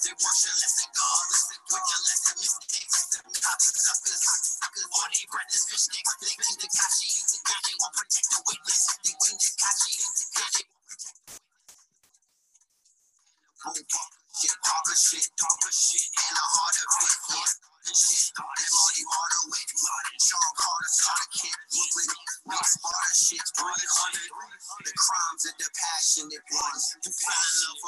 They worship less than God. With your lesson mistakes. Toxic suckers. All they breath is fish sticks. The Kashi. They won't protect the witness. They win the Kashi. They won't protect the witness. Shit, talker shit, shit, and a heart of it, all you harder with. Sean Carter, starter kid, with mix harder shit, 300. The crimes the in love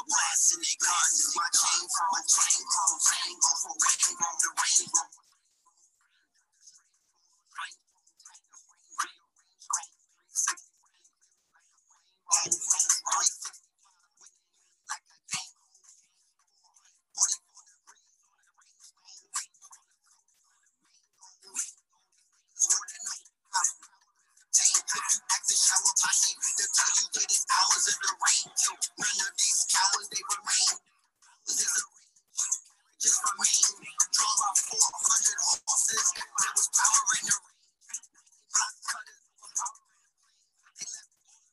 guns. My chain from a chain rainbow rainbow. Hours in the rain. None of these cowards, they remain. Just remain. Drove by 400 horses. There was power in the rain.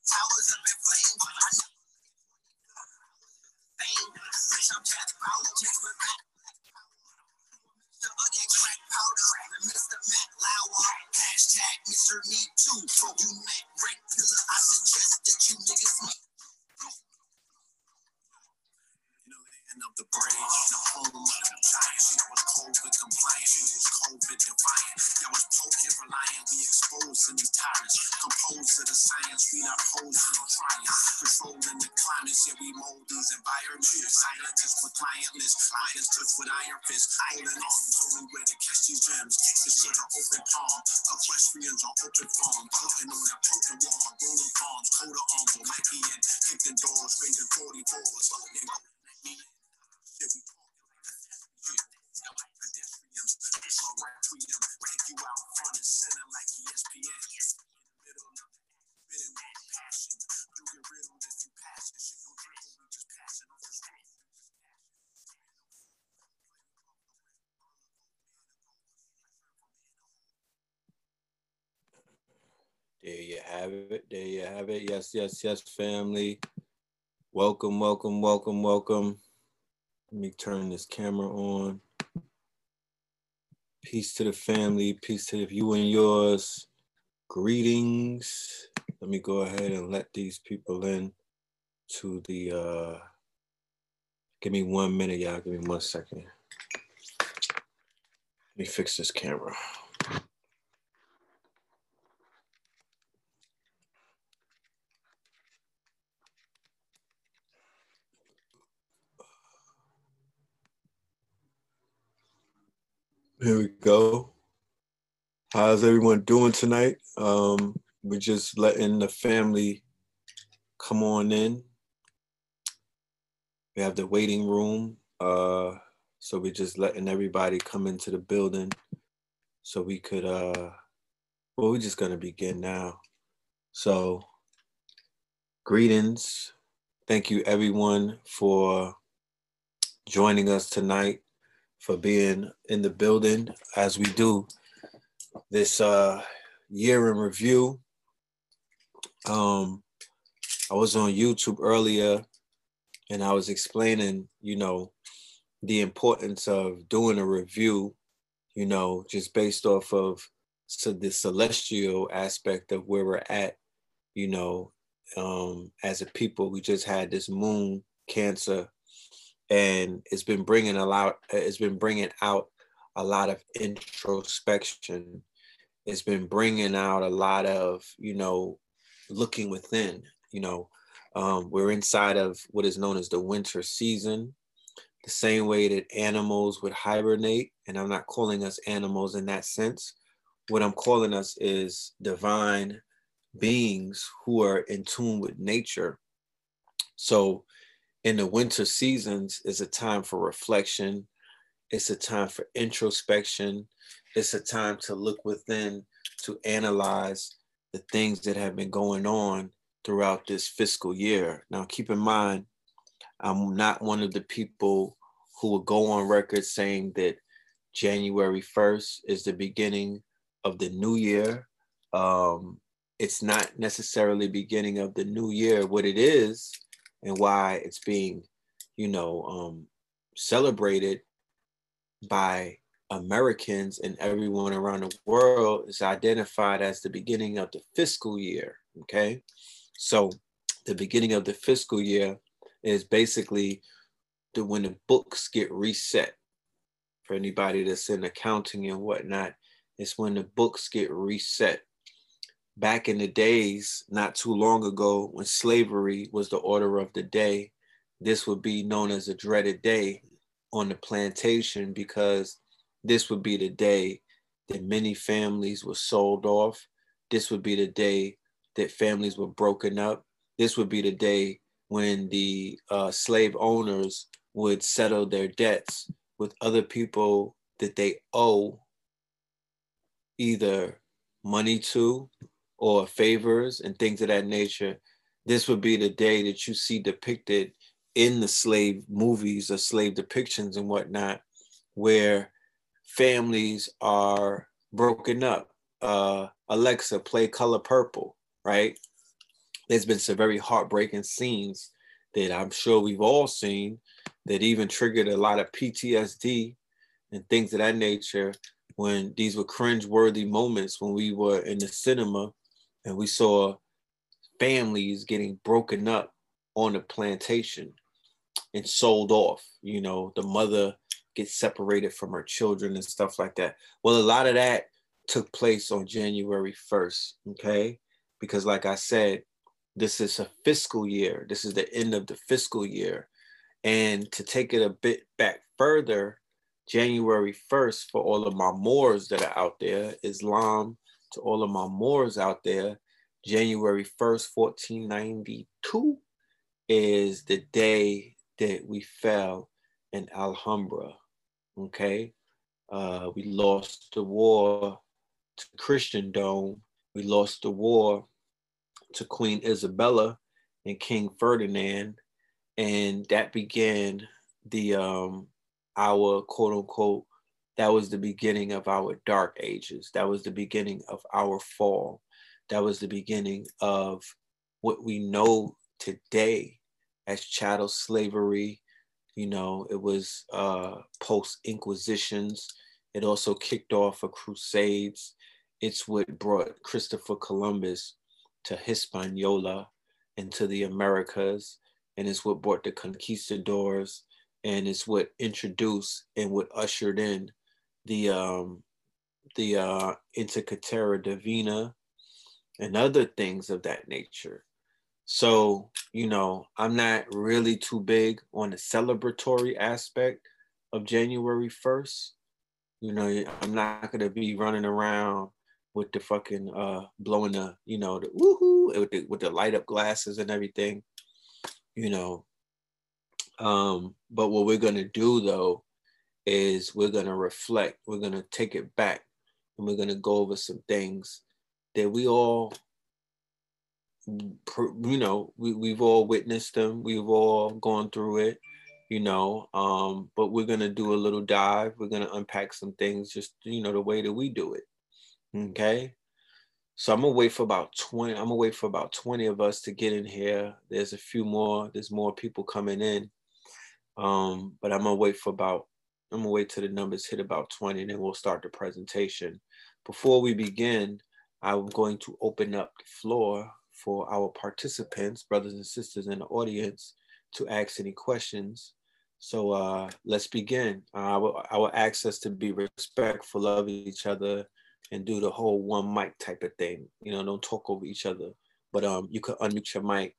Towers up in flames. I know. Fame. Bitch, I'm Jack Bauer. With Matt. The crack powder. And Mr. Matt Lauer. Hashtag Mr. Me Too. You met Red Pillar. I suggest that. You know, of the brave, the home of the giants. That was COVID compliant, it was COVID defiant. That was potent reliant. We exposing these tyrants, composed of the science. We not posing or trying, controlling the climate, Yeah, we mold these environments. Scientists with client list, Midas touch with iron fist, holding on, only way to catch these gems. To the open palm, equestrians on open farm, putting on that potent wall, rolling palms, coat of arms, or Mikey in, kicking doors, raising 44s, have it. There you have it. Yes, yes, yes, family. Welcome, welcome, welcome, welcome. Let me turn this camera on. Peace to the family. Peace to the you and yours. Greetings. Let me go ahead and let these people in to the uh give me one minute, y'all. Give me one second. Let me fix this camera. Here we go. How's everyone doing tonight? Um, we're just letting the family come on in. We have the waiting room. Uh, so we're just letting everybody come into the building so we could uh well, we're just gonna begin now. So greetings. Thank you everyone for joining us tonight for being in the building as we do this uh, year in review. Um, I was on YouTube earlier and I was explaining, you know, the importance of doing a review, you know, just based off of so the celestial aspect of where we're at, you know, um, as a people, we just had this moon cancer and it's been bringing a lot it's been bringing out a lot of introspection. It's been bringing out a lot of you know looking within you know um, we're inside of what is known as the winter season. The same way that animals would hibernate and i'm not calling us animals in that sense. What i'm calling us is divine beings who are in tune with nature. So in the winter seasons is a time for reflection. It's a time for introspection. It's a time to look within to analyze the things that have been going on throughout this fiscal year. Now keep in mind i'm not one of the people who will go on record saying that january 1st is the beginning of the new year. Um, it's not necessarily beginning of the new year. What it is and why it's being, you know, um, celebrated by Americans and everyone around the world is identified as the beginning of the fiscal year. Okay. So the beginning of the fiscal year is basically the when the books get reset. For anybody that's in accounting and whatnot, it's when the books get reset. Back in the days, not too long ago, when slavery was the order of the day, this would be known as a dreaded day on the plantation because this would be the day that many families were sold off. This would be the day that families were broken up. This would be the day when the uh, slave owners would settle their debts with other people that they owe either money to or favors and things of that nature. This would be the day that you see depicted in the slave movies or slave depictions and whatnot, where families are broken up. Uh, Alexa, play Color Purple, right? There's been some very heartbreaking scenes that I'm sure we've all seen that even triggered a lot of PTSD and things of that nature when these were cringe-worthy moments when we were in the cinema and we saw families getting broken up on a plantation and sold off. You know, the mother gets separated from her children and stuff like that. Well, a lot of that took place on January 1st, okay? Because, like I said, this is a fiscal year. This is the end of the fiscal year. And to take it a bit back further, January 1st, for all of my Moors that are out there, Islam, to all of my Moors out there, January 1st, 1492 is the day that we fell in Alhambra. Okay. Uh, we lost the war to Christendom. We lost the war to Queen Isabella and King Ferdinand. And that began the um our quote unquote that was the beginning of our dark ages. That was the beginning of our fall. That was the beginning of what we know today as chattel slavery. You know, it was uh, post Inquisitions. It also kicked off a crusades. It's what brought Christopher Columbus to Hispaniola and to the Americas. And it's what brought the conquistadors. And it's what introduced and what ushered in the um, the uh, Inter Caetera Divina and other things of that nature. So, you know, I'm not really too big on the celebratory aspect of January 1st. You know, I'm not gonna be running around with the fucking uh blowing the, you know, the woohoo with the with the light up glasses and everything, you know. Um, but what we're gonna do though is we're gonna reflect, we're gonna take it back, and we're gonna go over some things that we all you know we, we've all witnessed them we've all gone through it you know um but we're gonna do a little dive we're gonna unpack some things just you know the way that we do it okay? So i'm gonna wait for about 20 i'm gonna wait for about 20 of us to get in here. There's a few more there's more people coming in um but i'm gonna wait for about i'm gonna wait till the numbers hit about 20 and then we'll start the presentation before we begin i'm going to open up the floor for our participants, brothers and sisters in the audience, to ask any questions. So uh, let's begin. Uh, I, will, I will ask us to be respectful of each other and do the whole one mic type of thing. You know, don't talk over each other, but um, you could unmute your mic.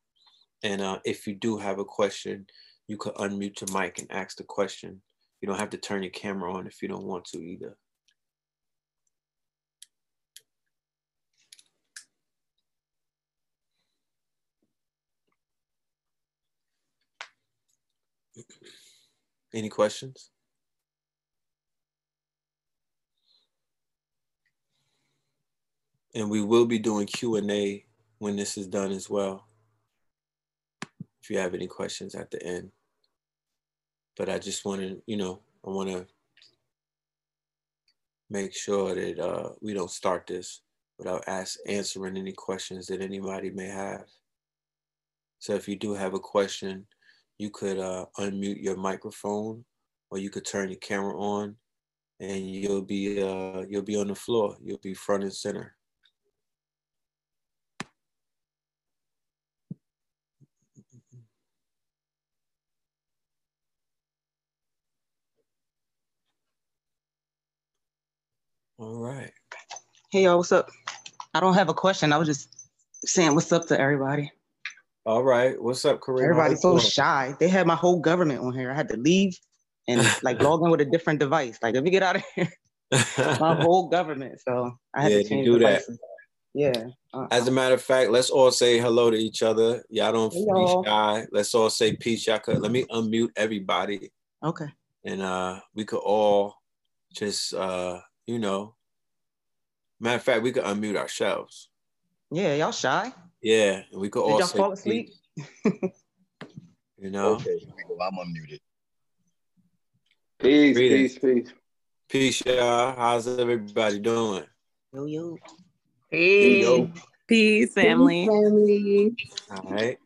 And uh, if you do have a question, you could unmute your mic and ask the question. You don't have to turn your camera on if you don't want to either. Any questions? And we will be doing Q&A when this is done as well. If you have any questions at the end. But I just want to, you know, I want to make sure that uh, we don't start this without ask, answering any questions that anybody may have. So if you do have a question, you could uh, unmute your microphone or you could turn your camera on and you'll be uh you'll be on the floor. You'll be front and center. All right. Hey y'all, what's up? I don't have a question. I was just saying what's up to everybody. All right. What's up, Kareem? Everybody's so shy. They had my whole government on here. I had to leave and like log in with a different device. Like, let me get out of here. my whole government. So I had Yeah, to you change do that. Yeah. Uh, As a matter of fact, let's all say hello to each other. Y'all don't be shy. Let's all say peace. Y'all could let me unmute everybody okay. and uh we could all just uh you know matter of fact we could unmute ourselves. Yeah, y'all shy. Yeah, and we could Did all y'all say fall asleep? you know. Okay, here we go. I'm unmuted. Peace, Greetings. peace, peace. Peace, y'all. How's everybody doing? Yo yo. Peace. Yo. Peace, family. All right.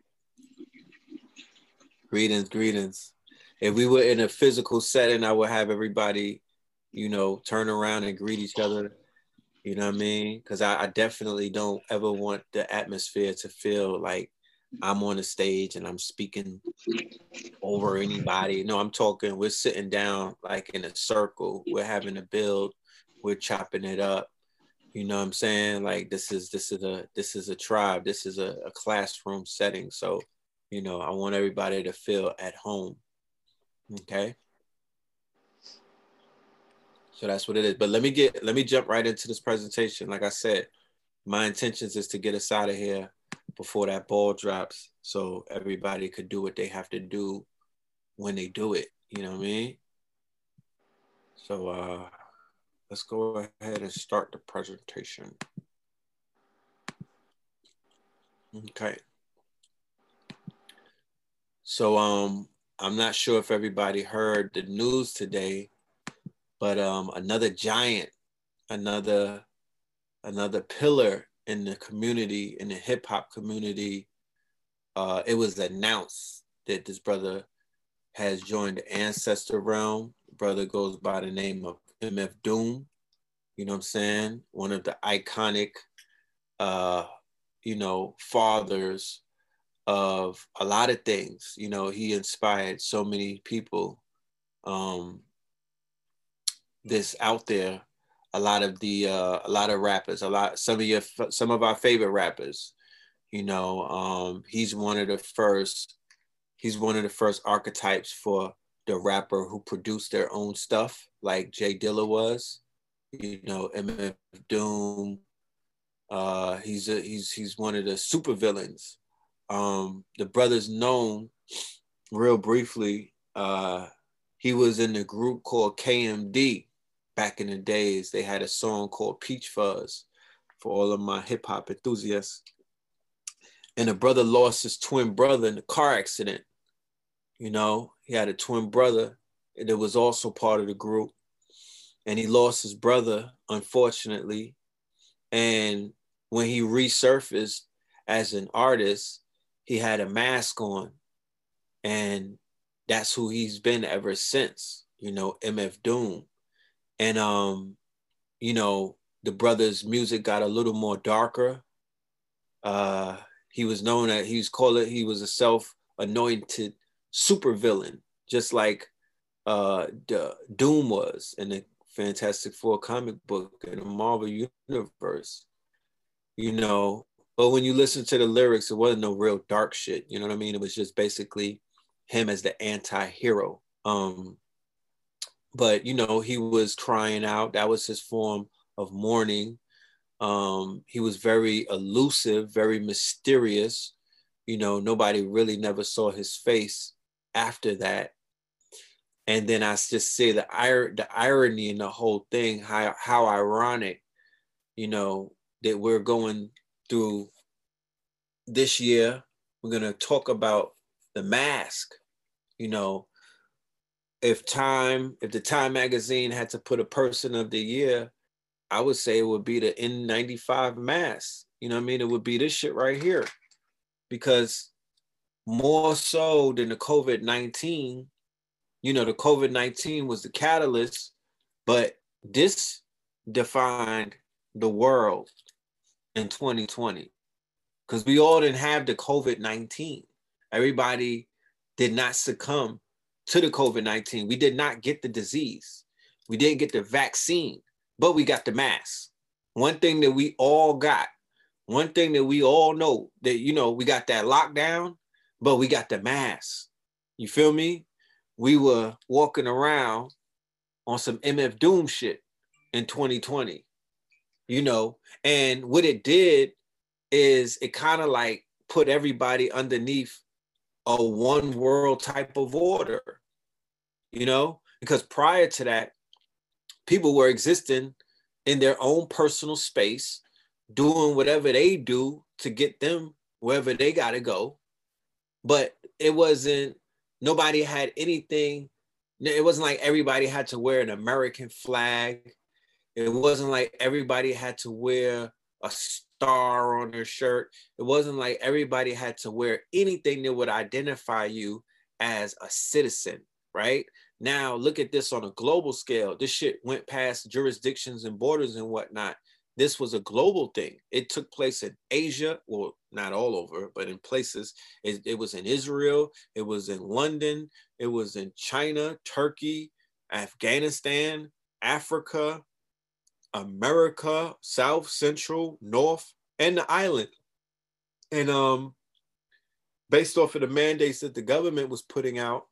Greetings, greetings. If we were in a physical setting, I would have everybody, you know, turn around and greet each other. You know what I mean? Because I, I definitely don't ever want the atmosphere to feel like I'm on the stage and I'm speaking over anybody. No, I'm talking, we're sitting down like in a circle. We're having a build, we're chopping it up. You know what I'm saying? Like this is this is a this is a tribe, this is a, a classroom setting. So, you know, I want everybody to feel at home. Okay. So that's what it is. But let me get let me jump right into this presentation. Like I said, my intentions is to get us out of here before that ball drops so everybody could do what they have to do when they do it. You know what I mean? So uh let's go ahead and start the presentation. Okay. So um I'm not sure if everybody heard the news today, but um another giant, another another pillar in the community, in the hip hop community, uh it was announced that this brother has joined the ancestor realm. Brother goes by the name of MF Doom. You know what I'm saying? One of the iconic uh you know fathers of a lot of things. You know, he inspired so many people. Um, this out there, a lot of the uh, a lot of rappers, a lot some of your some of our favorite rappers. You know, um, he's one of the first. He's one of the first archetypes for the rapper who produced their own stuff, like J Dilla was. You know, MF Doom. Uh, he's a, he's he's one of the super villains um, the brother's known real briefly. Uh, he was in a group called KMD back in the days. They had a song called Peach Fuzz for all of my hip hop enthusiasts. And a brother lost his twin brother in a car accident. You know, he had a twin brother that was also part of the group. And he lost his brother, unfortunately. And when he resurfaced as an artist, he had a mask on and that's who he's been ever since you know mf doom and um you know the brother's music got a little more darker uh he was known that he was called it he was a self-anointed supervillain just like uh the doom was in the fantastic four comic book in the marvel universe you know but when you listen to the lyrics, it wasn't no real dark shit. You know what I mean? It was just basically him as the anti-hero. Um, but you know, he was crying out. That was his form of mourning. Um, he was very elusive, very mysterious. You know, nobody really never saw his face after that. And then I just say the ir- the irony in the whole thing, how how ironic, you know, that we're going through this year. We're going to talk about the mask. You know, if Time, if the Time magazine had to put a person of the year, I would say it would be the N95 mask. You know what I mean? It would be this shit right here. Because more so than the COVID 19, you know, the COVID 19 was the catalyst, but this defined the world in 2020 because we all didn't have the COVID 19. Everybody did not succumb to the COVID 19. We did not get the disease. We didn't get the vaccine, but we got the mask. One thing that we all got, one thing that we all know that, you know, we got that lockdown, but we got the mask. You feel me? We were walking around on some MF Doom shit in 2020, you know, and what it did is it kind of like put everybody underneath a one world type of order, you know, because prior to that, people were existing in their own personal space, doing whatever they do to get them wherever they got to go. But it wasn't, nobody had anything. It wasn't like everybody had to wear an American flag. It wasn't like everybody had to wear a star on their shirt. It wasn't like everybody had to wear anything that would identify you as a citizen, right? Now, look at this on a global scale. This shit went past jurisdictions and borders and whatnot. This was a global thing. It took place in Asia, well, not all over, but in places. It, it was in Israel, it was in London, it was in China, Turkey, Afghanistan, Africa, America, South, Central, North, and the island. And um, based off of the mandates that the government was putting out,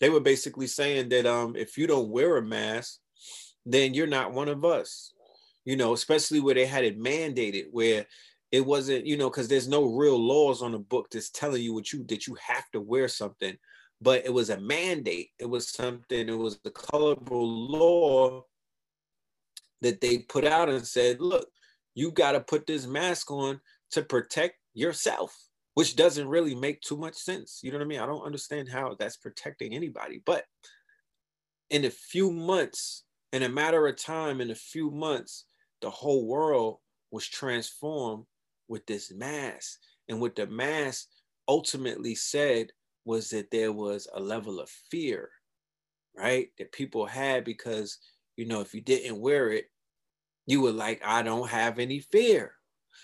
they were basically saying that um, if you don't wear a mask, then you're not one of us. You know, especially where they had it mandated, where it wasn't, you know, because there's no real laws on the book that's telling you what you that you have to wear something, but it was a mandate. It was something. It was the colorful law that they put out and said, look, you got to put this mask on to protect yourself, which doesn't really make too much sense. You know what I mean? I don't understand how that's protecting anybody. But in a few months, in a matter of time, in a few months, the whole world was transformed with this mask. And what the mask ultimately said was that there was a level of fear, right? That people had because you know, if you didn't wear it, you were like, I don't have any fear.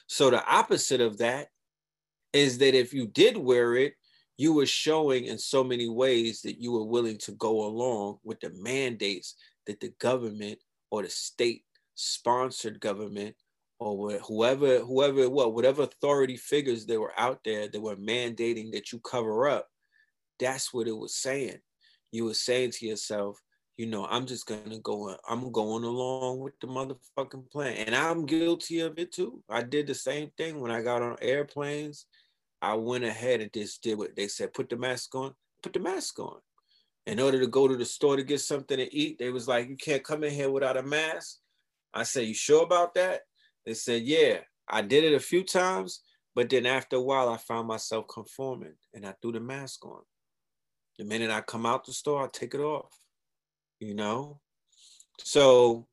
So the opposite of that is that if you did wear it, you were showing in so many ways that you were willing to go along with the mandates that the government or the state sponsored government or whoever whoever what whatever authority figures that were out there that were mandating that you cover up that's what it was saying you were saying to yourself you know, I'm just gonna go. I'm going along with the motherfucking plan, and I'm guilty of it too. I did the same thing when I got on airplanes. I went ahead and just did what they said: put the mask on. Put the mask on. In order to go to the store to get something to eat, they was like, "You can't come in here without a mask." I said, "You sure about that?" They said, "Yeah." I did it a few times, but then after a while, I found myself conforming, and I threw the mask on. The minute I come out the store, I take it off you know? So,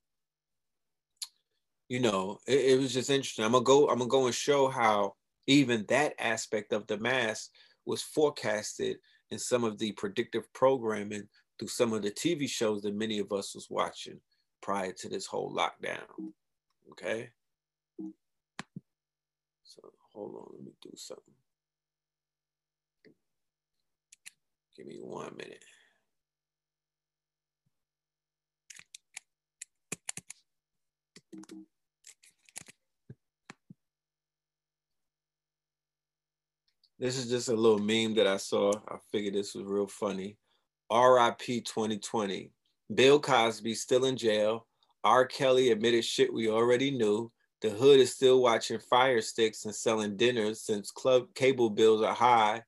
you know, it, it was just interesting. I'm gonna go, I'm gonna go and show how even that aspect of the mask was forecasted in some of the predictive programming through some of the TV shows that many of us was watching prior to this whole lockdown. Okay. So hold on, let me do something. Give me one minute. This is just a little meme that I saw. I figured this was real funny. RIP 2020. Bill Cosby still in jail. R. Kelly admitted shit we already knew. The hood is still watching fire sticks and selling dinners since club cable bills are high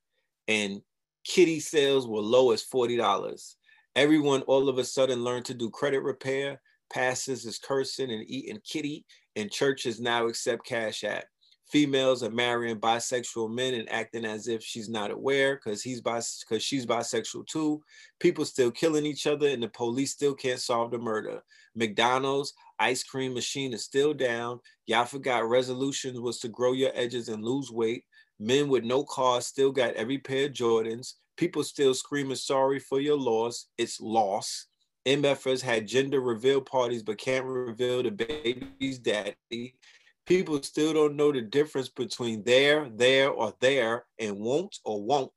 and kitty sales were low as $40. Everyone all of a sudden learned to do credit repair. Pastors is cursing and eating kitty, and churches now accept Cash App females are marrying bisexual men and acting as if she's not aware because he's bis because she's bisexual too. People still killing each other and the police still can't solve the murder. McDonald's ice cream machine is still down. Y'all forgot resolutions was to grow your edges and lose weight. Men with no cars still got every pair of Jordans. People still screaming sorry for your loss. It's loss. MFers had gender reveal parties but can't reveal the baby's daddy. People still don't know the difference between there, there, or there, and won't or won't.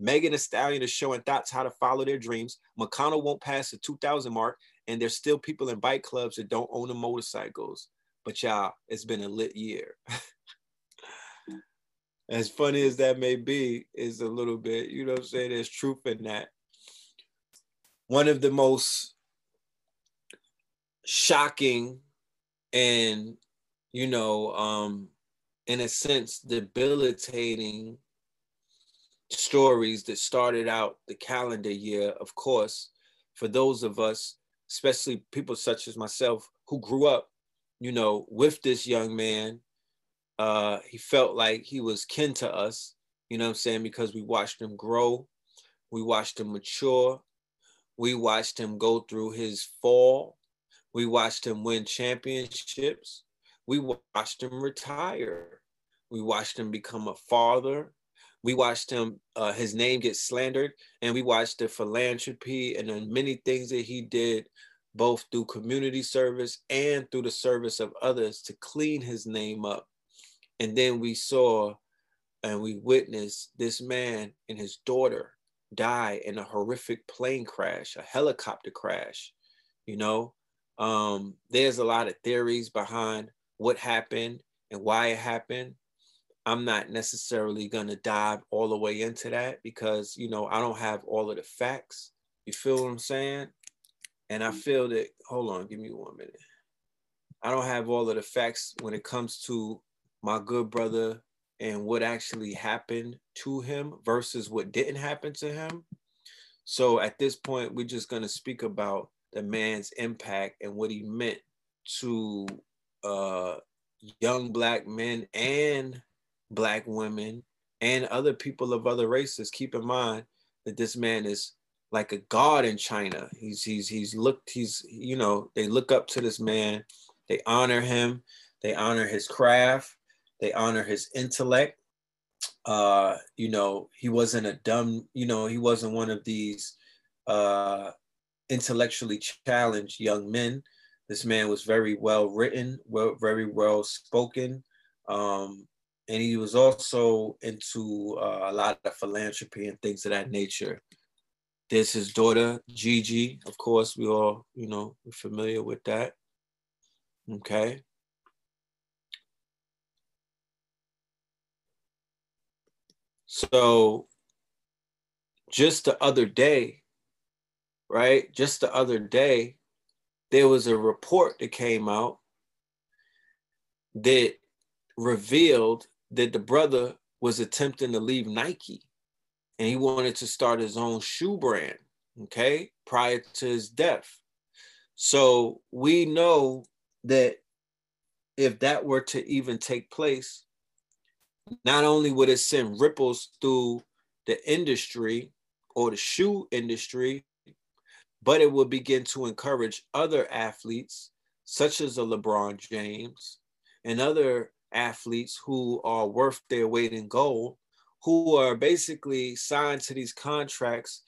Megan Thee Stallion is showing thoughts how to follow their dreams. McConnell won't pass the 2,000 mark, and there's still people in bike clubs that don't own the motorcycles. But y'all, it's been a lit year. as funny as that may be, is a little bit, you know I'm saying? There's truth in that. One of the most shocking and, you know, um, in a sense, debilitating stories that started out the calendar year, of course, for those of us, especially people such as myself who grew up, you know, with this young man uh, he felt like he was kin to us, you know what I'm saying? Because we watched him grow, we watched him mature, we watched him go through his fall, we watched him win championships, we watched him retire, we watched him become a father, we watched him, uh, his name get slandered, and we watched the philanthropy and the many things that he did both through community service and through the service of others to clean his name up. And then we saw and we witnessed this man and his daughter die in a horrific plane crash, a helicopter crash. You know, um, there's a lot of theories behind what happened and why it happened. I'm not necessarily going to dive all the way into that because, you know, I don't have all of the facts. You feel what I'm saying? And I feel that, hold on, give me one minute. I don't have all of the facts when it comes to my good brother and what actually happened to him versus what didn't happen to him. So at this point, we're just going to speak about the man's impact and what he meant to uh, young black men and black women and other people of other races. Keep in mind that this man is like a god in China. He's he's he's looked he's you know they look up to this man, they honor him, they honor his craft, they honor his intellect. Uh, you know, he wasn't a dumb, you know, he wasn't one of these uh, intellectually challenged young men. This man was very well written, well, very well spoken. Um, and he was also into uh, a lot of philanthropy and things of that nature. There's his daughter, Gigi. Of course, we all, you know, we're familiar with that. Okay. So just the other day, right? Just the other day, there was a report that came out that revealed that the brother was attempting to leave Nike and he wanted to start his own shoe brand, okay, prior to his death. So we know that if that were to even take place, not only would it send ripples through the industry or the shoe industry, but it would begin to encourage other athletes, such as a LeBron James and other athletes who are worth their weight in gold, who are basically signed to these contracts.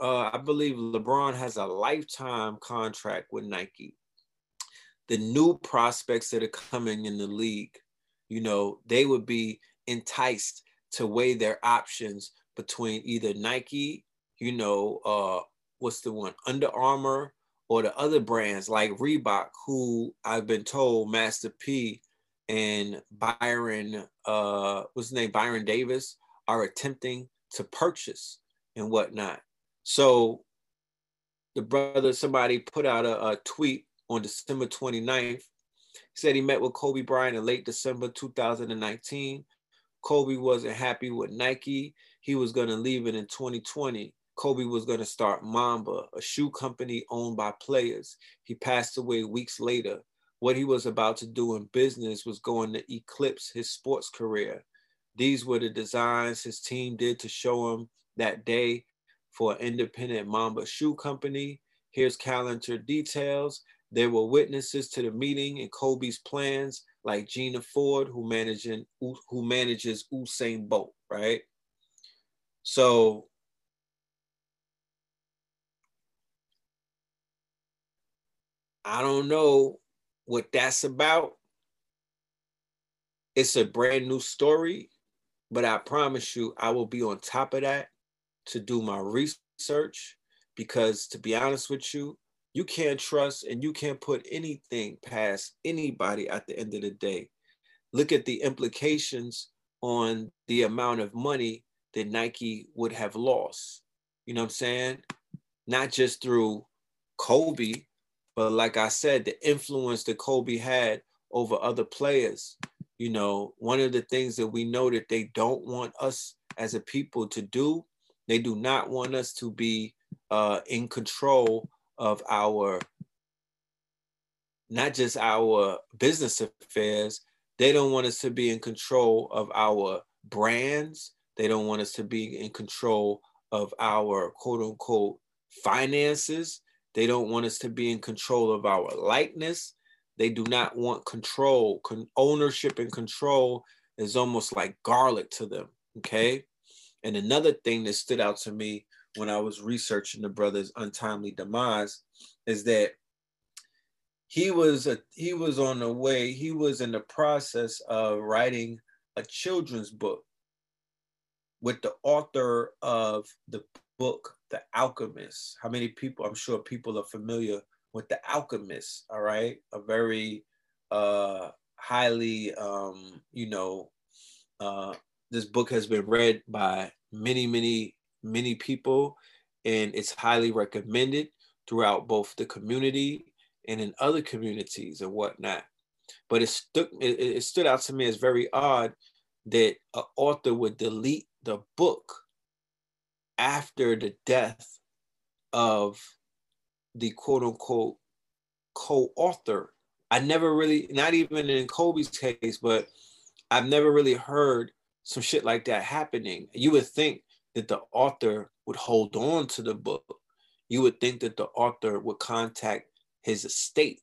Uh, I believe LeBron has a lifetime contract with Nike. The new prospects that are coming in the league, you know, they would be enticed to weigh their options between either Nike, you know, uh, what's the one, Under Armour, or the other brands like Reebok, who I've been told Master P and Baron, uh, what's his name, Baron Davis, are attempting to purchase and whatnot. So the brother, somebody put out a, a tweet on December 29th. He said he met with Kobe Bryant in late December 2019 Kobe wasn't happy with Nike. He was going to leave it in 2020. Kobe was going to start Mamba, a shoe company owned by players. He passed away weeks later. What he was about to do in business was going to eclipse his sports career. These were the designs his team did to show him that day for an independent Mamba shoe company. Here's calendar details. There were witnesses to the meeting and Kobe's plans like Gina Ford, who managing who manages Usain Bolt, right? So I don't know what that's about. It's a brand new story, but I promise you, I will be on top of that to do my research because, to be honest with you, you can't trust and you can't put anything past anybody at the end of the day. Look at the implications on the amount of money that Nike would have lost. You know what I'm saying? Not just through Kobe, but like I said, the influence that Kobe had over other players. You know, one of the things that we know that they don't want us as a people to do, they do not want us to be uh, in control of our, not just our business affairs, they don't want us to be in control of our brands. They don't want us to be in control of our quote unquote finances. They don't want us to be in control of our likeness. They do not want control. Con- ownership and control is almost like garlic to them. Okay. And another thing that stood out to me when I was researching the brother's untimely demise is that he was a, he was on the way he was in the process of writing a children's book with the author of the book The Alchemist. How many people I'm sure people are familiar with The Alchemist, all right? A very uh highly um you know uh this book has been read by many many many people and it's highly recommended throughout both the community and in other communities and whatnot. But it stood it, stood out to me as very odd that an author would delete the book after the death of the quote unquote co-author. I never really, not even in Kobe's case, but I've never really heard some shit like that happening. You would think that the author would hold on to the book. You would think that the author would contact his estate.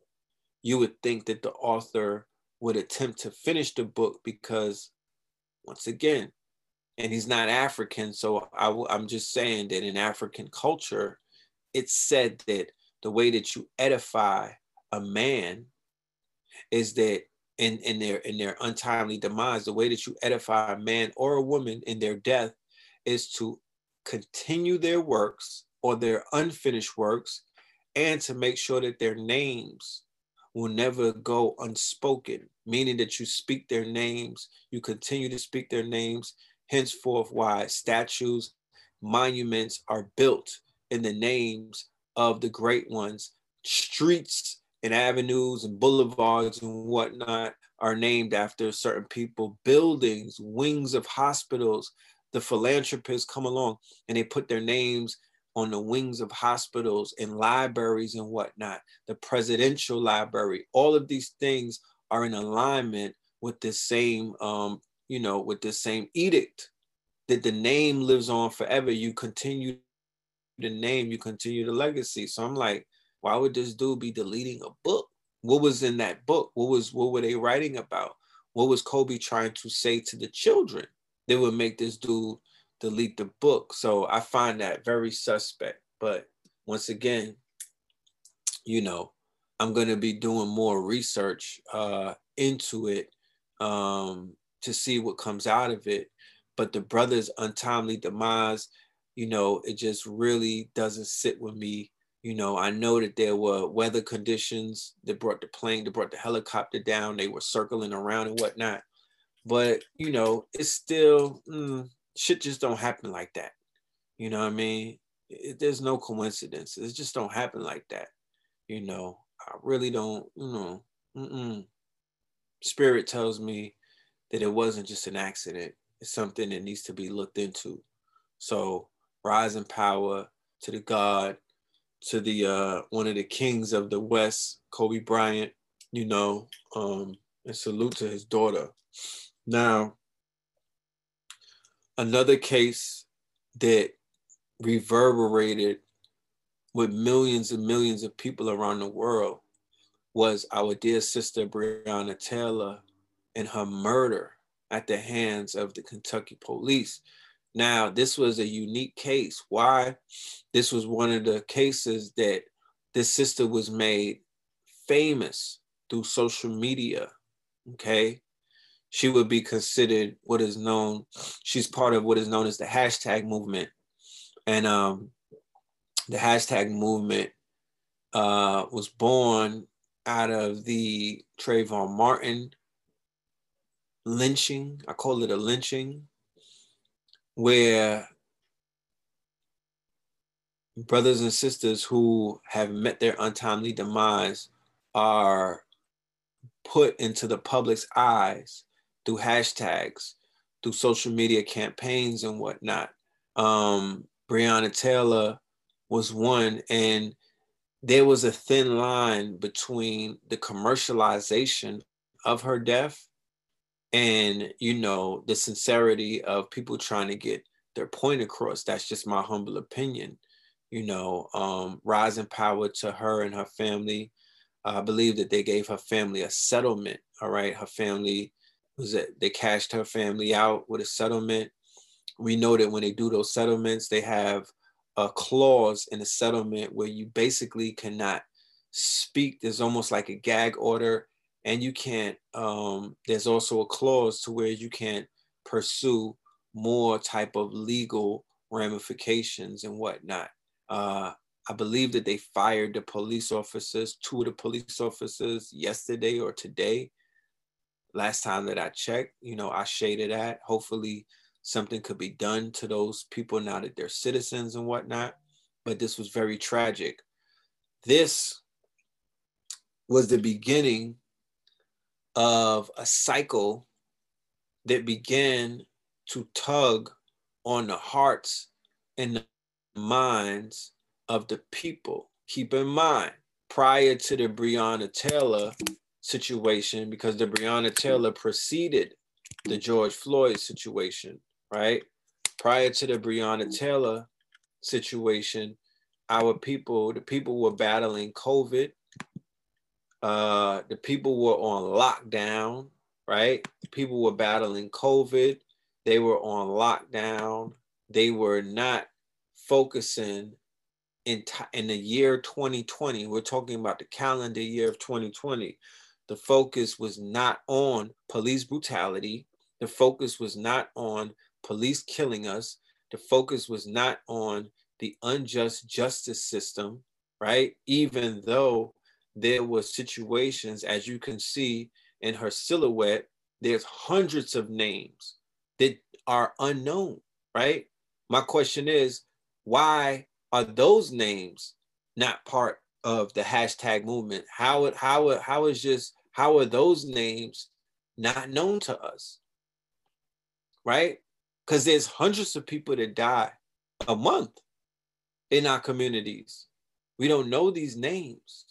You would think that the author would attempt to finish the book because, once again, and he's not African, so I, I'm just saying that in African culture, it's said that the way that you edify a man is that in, in their in their untimely demise, the way that you edify a man or a woman in their death is to continue their works or their unfinished works and to make sure that their names will never go unspoken, meaning that you speak their names, you continue to speak their names, henceforth, why statues, monuments are built in the names of the great ones, streets and avenues and boulevards and whatnot are named after certain people, buildings, wings of hospitals. The philanthropists come along and they put their names on the wings of hospitals and libraries and whatnot, the presidential library, all of these things are in alignment with the same, um, you know, with the same edict that the name lives on forever. You continue the name, you continue the legacy. So I'm like, why would this dude be deleting a book? What was in that book? What was what were they writing about? What was Kobe trying to say to the children? They would make this dude delete the book. So I find that very suspect. But once again, you know, I'm going to be doing more research uh, into it um, to see what comes out of it. But the brother's untimely demise, you know, it just really doesn't sit with me. You know, I know that there were weather conditions that brought the plane, that brought the helicopter down. They were circling around and whatnot. But, you know, it's still, mm, shit just don't happen like that. You know what I mean? It, there's no coincidence. It just don't happen like that. You know, I really don't, you know, mm-mm. spirit tells me that it wasn't just an accident. It's something that needs to be looked into. So rise in power to the God, to the uh, one of the kings of the West, Kobe Bryant, you know, um, and salute to his daughter. Now, another case that reverberated with millions and millions of people around the world was our dear sister Breonna Taylor and her murder at the hands of the Kentucky police. Now, this was a unique case. Why? This was one of the cases that this sister was made famous through social media. Okay. She would be considered what is known, she's part of what is known as the hashtag movement. And um, the hashtag movement uh, was born out of the Trayvon Martin lynching. I call it a lynching, where brothers and sisters who have met their untimely demise are put into the public's eyes through hashtags, through social media campaigns and whatnot. Um, Breonna Taylor was one, and there was a thin line between the commercialization of her death and you know the sincerity of people trying to get their point across. That's just my humble opinion you know um rising power to her and her family. I believe that they gave her family a settlement all right? Her family was it they cashed her family out with a settlement we know that when they do those settlements they have a clause in the settlement where you basically cannot speak. There's almost like a gag order, and you can't. Um, there's also a clause to where you can't pursue more type of legal ramifications and whatnot. Uh, I believe that they fired the police officers, two of the police officers yesterday or today. Last time that I checked, you know, I shaded that. Hopefully, something could be done to those people now that they're citizens and whatnot. But this was very tragic. This was the beginning of a cycle that began to tug on the hearts and the minds of the people. Keep in mind, prior to the Breonna Taylor situation, because the Breonna Taylor preceded the George Floyd situation, right? Prior to the Breonna Taylor situation, our people, the people were battling COVID. Uh, the people were on lockdown, right? People were battling COVID. They were on lockdown. They were not focusing in, t- in the year 2020. We're talking about the calendar year of 2020. The focus was not on police brutality. The focus was not on police killing us. The focus was not on the unjust justice system, right? Even though there were situations, as you can see in her silhouette, there's hundreds of names that are unknown, right? My question is, why are those names not part of the hashtag movement? How how how is just how are those names not known to us? Right? because there's hundreds of people that die a month in our communities. We don't know these names,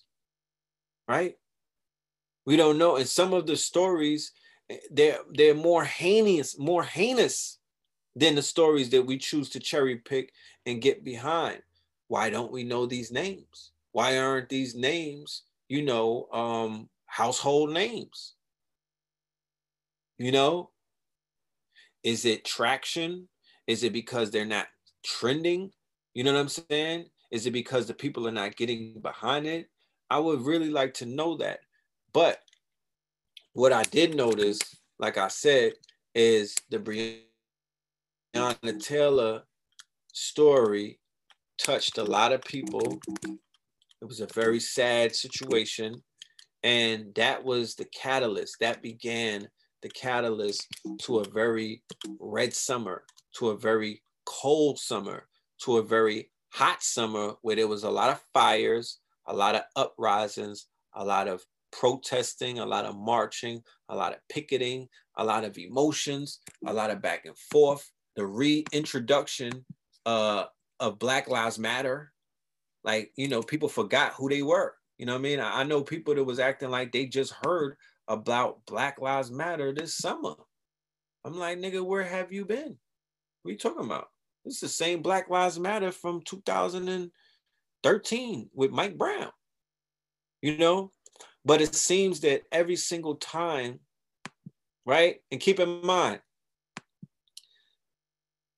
right? We don't know, and some of the stories they're they're more heinous, more heinous than the stories that we choose to cherry pick and get behind. Why don't we know these names? Why aren't these names, you know, um, household names? You know, is it traction? Is it because they're not trending? You know what I'm saying? Is it because the people are not getting behind it? I would really like to know that. But what I did notice, like I said, is the Breonna Taylor story touched a lot of people. It was a very sad situation. And that was the catalyst that began the catalyst to a very red summer, to a very cold summer, to a very hot summer where there was a lot of fires, a lot of uprisings, a lot of protesting, a lot of marching, a lot of picketing, a lot of emotions, a lot of back and forth. The reintroduction uh, of Black Lives Matter, like you know, people forgot who they were. You know what I mean? I, know people that was acting like they just heard about Black Lives Matter this summer. I'm like, nigga, where have you been? What are you talking about? This is the same Black Lives Matter from 2013 with Mike Brown. You know? But it seems that every single time, right? And keep in mind,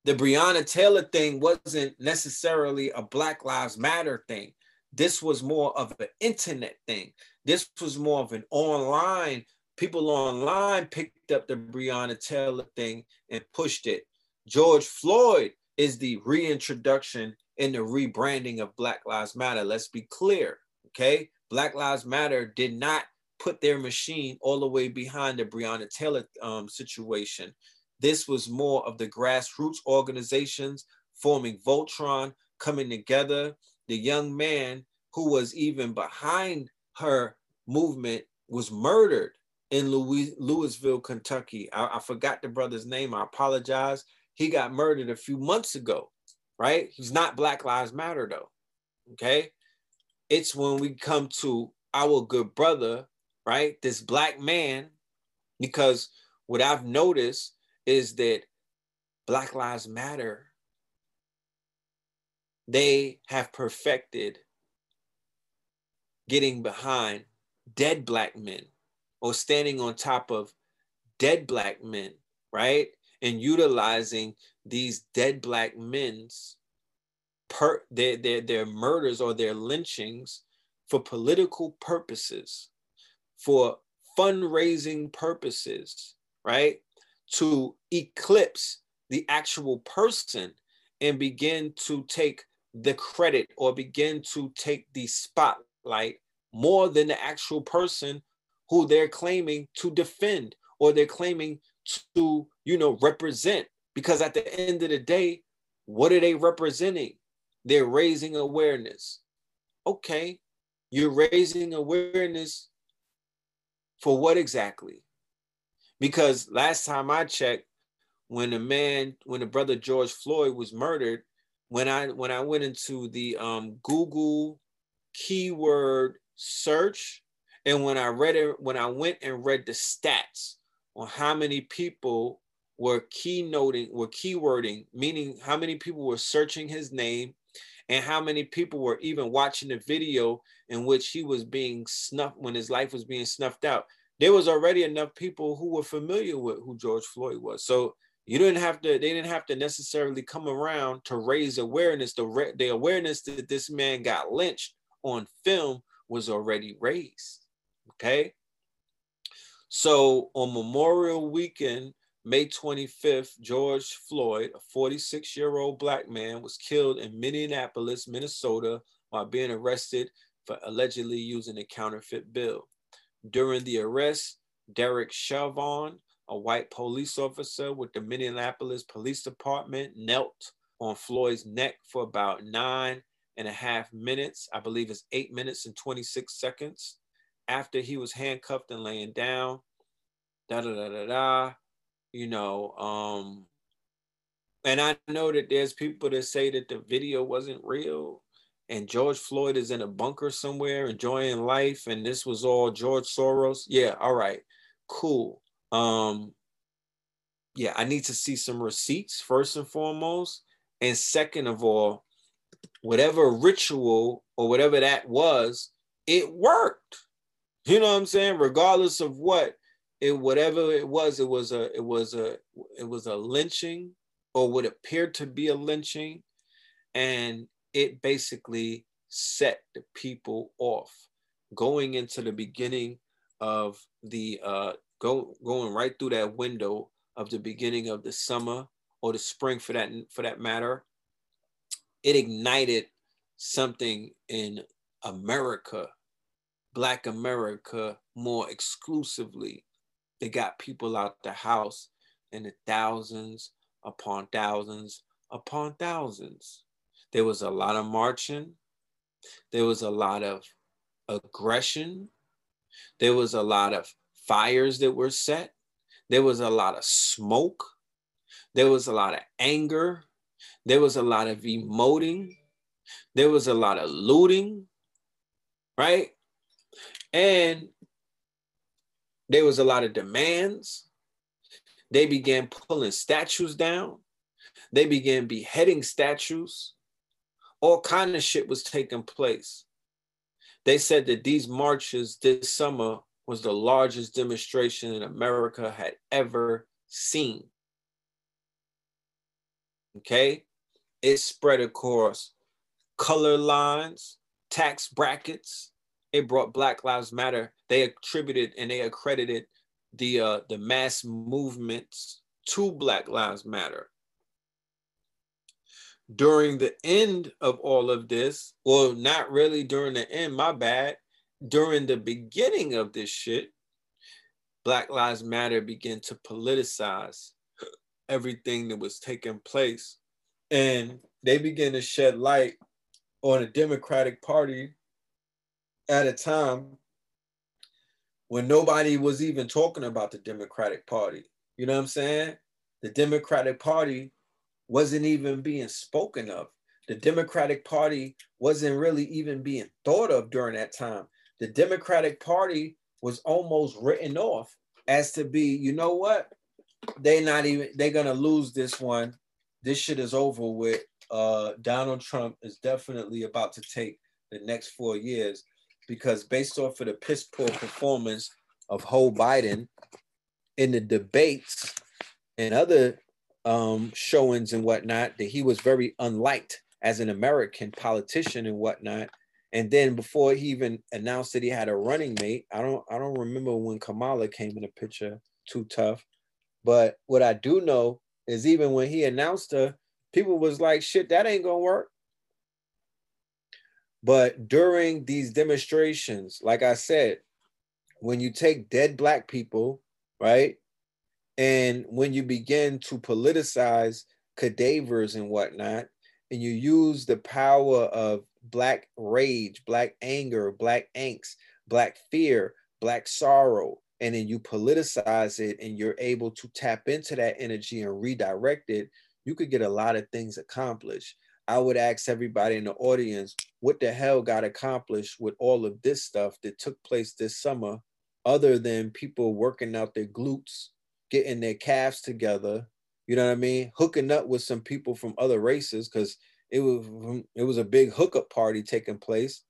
the Breonna Taylor thing wasn't necessarily a Black Lives Matter thing. This was more of an internet thing. This was more of an online. People online picked up the Breonna Taylor thing and pushed it. George Floyd is the reintroduction and the rebranding of Black Lives Matter. Let's be clear, okay? Black Lives Matter did not put their machine all the way behind the Breonna Taylor um, situation. This was more of the grassroots organizations forming Voltron, coming together. The young man who was even behind her movement was murdered in Louis, Louisville, Kentucky. I, I forgot the brother's name. I apologize. He got murdered a few months ago, right? He's not Black Lives Matter, though. Okay. It's when we come to our good brother, right? This black man, because what I've noticed is that Black Lives Matter, they have perfected getting behind dead black men or standing on top of dead black men, right? And utilizing these dead black men's per their, their, their murders or their lynchings for political purposes, for fundraising purposes, right? To eclipse the actual person and begin to take the credit or begin to take the spotlight more than the actual person who they're claiming to defend or they're claiming to, you know, represent. Because at the end of the day, what are they representing? They're raising awareness. Okay, you're raising awareness for what exactly? Because last time I checked, when the man, when the brother George Floyd was murdered, when I when I went into the um, Google keyword search. And when I read it, when I went and read the stats on how many people were keynoting, were keywording, meaning how many people were searching his name and how many people were even watching the video in which he was being snuffed when his life was being snuffed out. There was already enough people who were familiar with who George Floyd was. So you didn't have to, they didn't have to necessarily come around to raise awareness. The, the awareness that this man got lynched on film was already raised. Okay. So on Memorial Weekend, May 25th, George Floyd, a 46 year old black man, was killed in Minneapolis, Minnesota, while being arrested for allegedly using a counterfeit bill. During the arrest, Derek Chauvin, a white police officer with the Minneapolis Police Department, knelt on Floyd's neck for about nine and a half minutes. I believe it's eight minutes and 26 seconds after he was handcuffed and laying down. Da da da da da. You know, um, and I know that there's people that say that the video wasn't real and George Floyd is in a bunker somewhere enjoying life and this was all George Soros. Yeah, all right, cool. Um, yeah, I need to see some receipts first and foremost. And second of all, whatever ritual or whatever that was, it worked. You know what I'm saying? Regardless of what it whatever it was, it was a it was a it was a lynching or what appeared to be a lynching, and it basically set the people off going into the beginning of the uh go going right through that window of the beginning of the summer or the spring for that for that matter it ignited something in America, Black America, more exclusively. They got people out the house in the thousands upon thousands upon thousands. There was a lot of marching. There was a lot of aggression. There was a lot of fires that were set. There was a lot of smoke. There was a lot of anger. There was a lot of emoting. There was a lot of looting, right? And there was a lot of demands. They began pulling statues down. They began beheading statues. All kind of shit was taking place. They said that these marches this summer was the largest demonstration America had ever seen. Okay? It spread across color lines, tax brackets. It brought Black Lives Matter. They attributed and they accredited the uh, the mass movements to Black Lives Matter. During the end of all of this, well, not really during the end, my bad. During the beginning of this shit, Black Lives Matter began to politicize everything that was taking place. And they began to shed light on a Democratic Party at a time when nobody was even talking about the Democratic Party. You know what I'm saying? The Democratic Party wasn't even being spoken of. The Democratic Party wasn't really even being thought of during that time. The Democratic Party was almost written off as to be, you know what? They're not even, they're to lose this one. This shit is over with. Uh, Donald Trump is definitely about to take the next four years because based off of the piss poor performance of Joe Biden in the debates and other um, showings and whatnot, that he was very unliked as an American politician and whatnot. And then before he even announced that he had a running mate, I don't I don't remember when Kamala came in the picture. Too tough. But what I do know is even when he announced her, people was like, "Shit, that ain't gonna work." But during these demonstrations, like I said, when you take dead black people, right, and when you begin to politicize cadavers and whatnot, and you use the power of black rage, black anger, black angst, black fear, black sorrow, and then you politicize it and you're able to tap into that energy and redirect it, you could get a lot of things accomplished. I would ask everybody in the audience, what the hell got accomplished with all of this stuff that took place this summer, other than people working out their glutes, getting their calves together, you know what I mean? Hooking up with some people from other races, because it was it was a big hookup party taking place,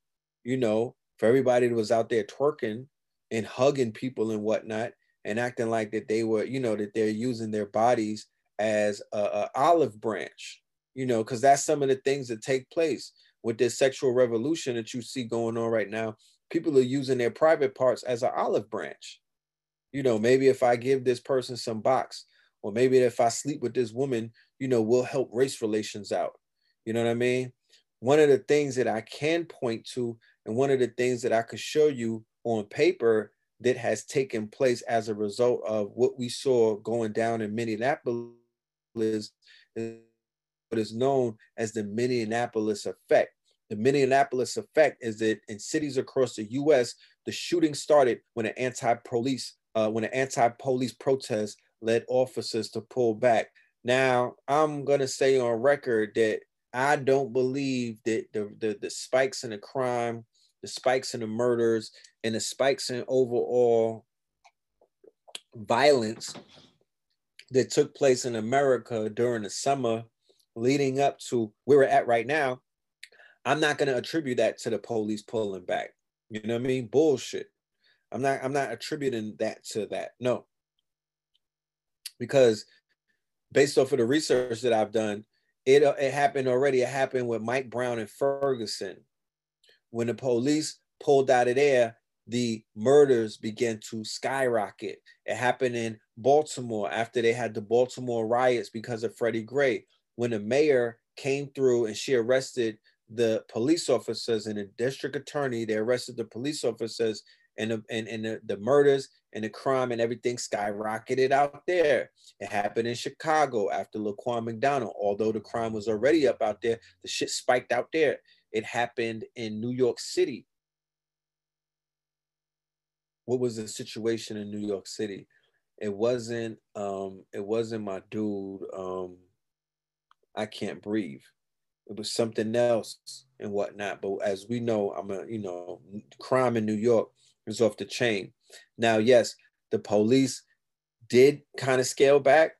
you know, for everybody that was out there twerking and hugging people and whatnot and acting like that they were, you know, that they're using their bodies as a, a olive branch, you know, because that's some of the things that take place with this sexual revolution that you see going on right now. People are using their private parts as an olive branch. You know, maybe if I give this person some box, or maybe if I sleep with this woman, you know, we'll help race relations out. You know what I mean? One of the things that I can point to, and one of the things that I could show you on paper that has taken place as a result of what we saw going down in Minneapolis is what is known as the Minneapolis effect. The Minneapolis effect is that in cities across the U.S., the shooting started when an anti-police uh, when an anti-police protest led officers to pull back. Now, I'm gonna say on record that I don't believe that the, the, the spikes in the crime, the spikes in the murders, and the spikes in overall violence that took place in America during the summer leading up to where we're at right now, I'm not going to attribute that to the police pulling back. You know what I mean? Bullshit. I'm not I'm not attributing that to that. No. Because based off of the research that I've done, it, uh, it happened already. It happened with Mike Brown and Ferguson. When the police pulled out of there, the murders began to skyrocket. It happened in Baltimore after they had the Baltimore riots because of Freddie Gray. When the mayor came through and she arrested the police officers and the district attorney, they arrested the police officers and the, and, and the, the murders and the crime and everything skyrocketed out there. It happened in Chicago after Laquan McDonald. Although the crime was already up out there, the shit spiked out there. It happened in New York City what was the situation in New York City? It wasn't um it wasn't my dude um I can't breathe. It was something else and whatnot. But as we know, I'm a you know crime in New York is off the chain. Now, yes, the police did kind of scale back.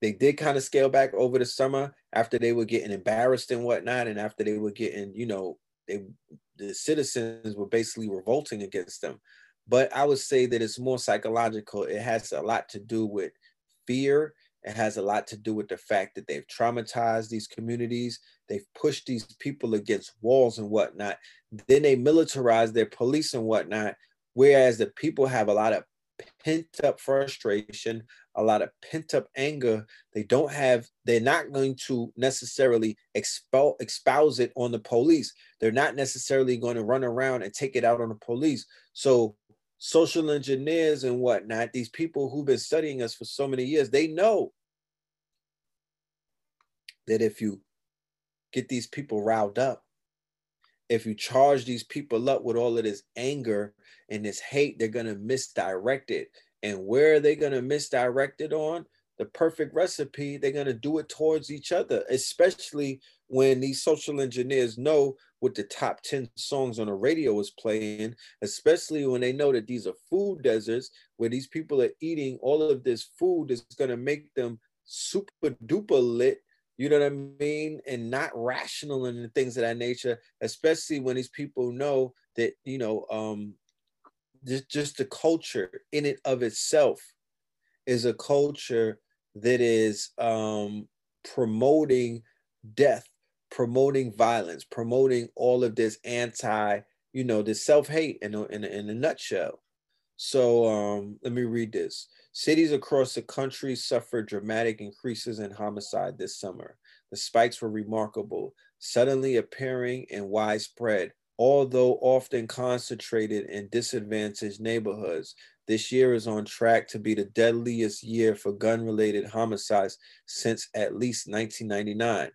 They did kind of scale back over the summer after they were getting embarrassed and whatnot, and after they were getting, you know, they the citizens were basically revolting against them but I would say that it's more psychological. It has a lot to do with fear It has a lot to do with the fact that they've traumatized these communities. They've pushed these people against walls and whatnot. Then they militarize their police and whatnot. Whereas the people have a lot of pent up frustration, a lot of pent up anger. They don't have, they're not going to necessarily expel, espouse it on the police. They're not necessarily going to run around and take it out on the police. So, social engineers and whatnot, these people who've been studying us for so many years, they know that if you get these people riled up, if you charge these people up with all of this anger and this hate, they're going to misdirect it. And where are they going to misdirect it on? The perfect recipe, they're going to do it towards each other, especially when these social engineers know what the top 10 songs on the radio is playing, especially when they know that these are food deserts where these people are eating all of this food that's going to make them super duper lit you know what I mean? And not rational and things of that nature, especially when these people know that, you know, um, just, just the culture in it of itself is a culture that is um, promoting death, promoting violence, promoting all of this anti, you know, this self-hate in a, in a, in a nutshell. So um, let me read this. Cities across the country suffered dramatic increases in homicide this summer. The spikes were remarkable, suddenly appearing and widespread, although often concentrated in disadvantaged neighborhoods. This year is on track to be the deadliest year for gun related homicides since at least 1999.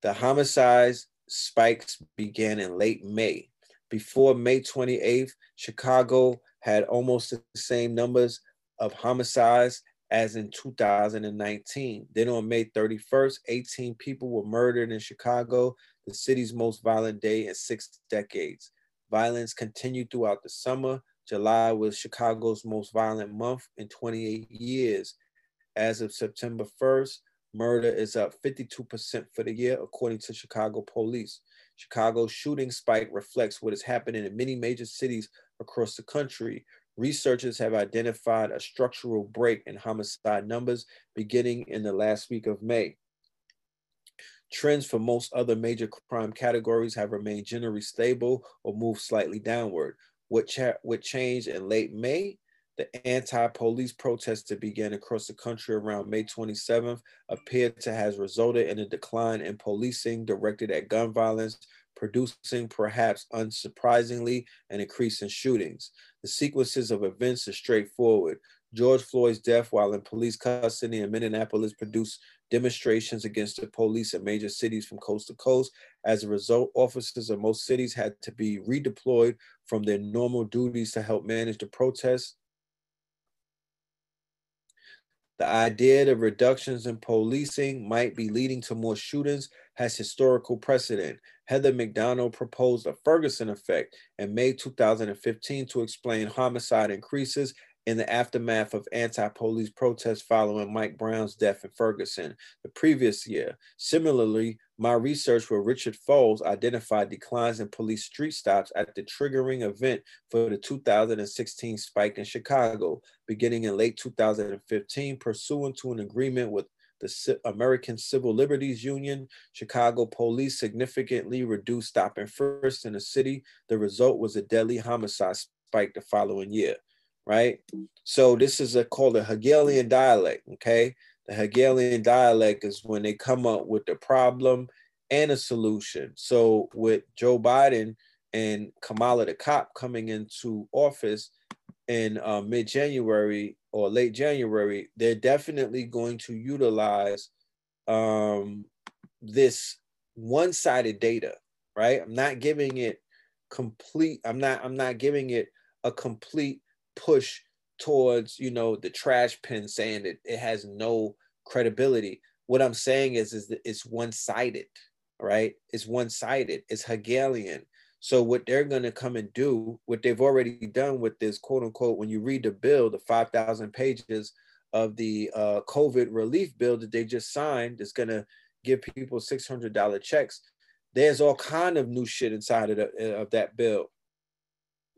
The homicides spikes began in late May. Before May 28th, Chicago had almost the same numbers of homicides as in 2019. Then on May 31st, 18 people were murdered in Chicago, the city's most violent day in six decades. Violence continued throughout the summer. July was Chicago's most violent month in 28 years. As of September 1st, murder is up 52% for the year, according to Chicago police. Chicago's shooting spike reflects what is happening in many major cities across the country, Researchers have identified a structural break in homicide numbers beginning in the last week of May. Trends for most other major crime categories have remained generally stable or moved slightly downward. What, cha- what changed in late May? The anti police protests that began across the country around May 27th appeared to have resulted in a decline in policing directed at gun violence, producing, perhaps unsurprisingly, an increase in shootings. The sequences of events are straightforward. George Floyd's death while in police custody in Minneapolis produced demonstrations against the police in major cities from coast to coast. As a result, officers of most cities had to be redeployed from their normal duties to help manage the protests. The idea that reductions in policing might be leading to more shootings has historical precedent. Heather Mac Donald proposed a Ferguson effect in May 2015 to explain homicide increases in the aftermath of anti-police protests following Mike Brown's death in Ferguson the previous year. Similarly, my research with Richard Fowles identified declines in police street stops at the triggering event for the 2016 spike in Chicago, beginning in late 2015, pursuant to an agreement with the American Civil Liberties Union, Chicago police significantly reduced stop and frisk in the city. The result was a deadly homicide spike the following year, right? So this is a, called a Hegelian dialect, okay? The Hegelian dialect is when they come up with the problem and a solution. So with Joe Biden and Kamala the cop coming into office in uh, mid-January, or late January, they're definitely going to utilize um, this one-sided data, right? I'm not giving it complete. I'm not. I'm not giving it a complete push towards you know the trash pin saying that it has no credibility. What I'm saying is is that it's one-sided, right? It's one-sided. It's Hegelian. So what they're going to come and do, what they've already done with this quote unquote, when you read the bill, the 5,000 pages of the uh, COVID relief bill that they just signed, that's going to give people $600 checks. There's all kind of new shit inside of, the, of that bill.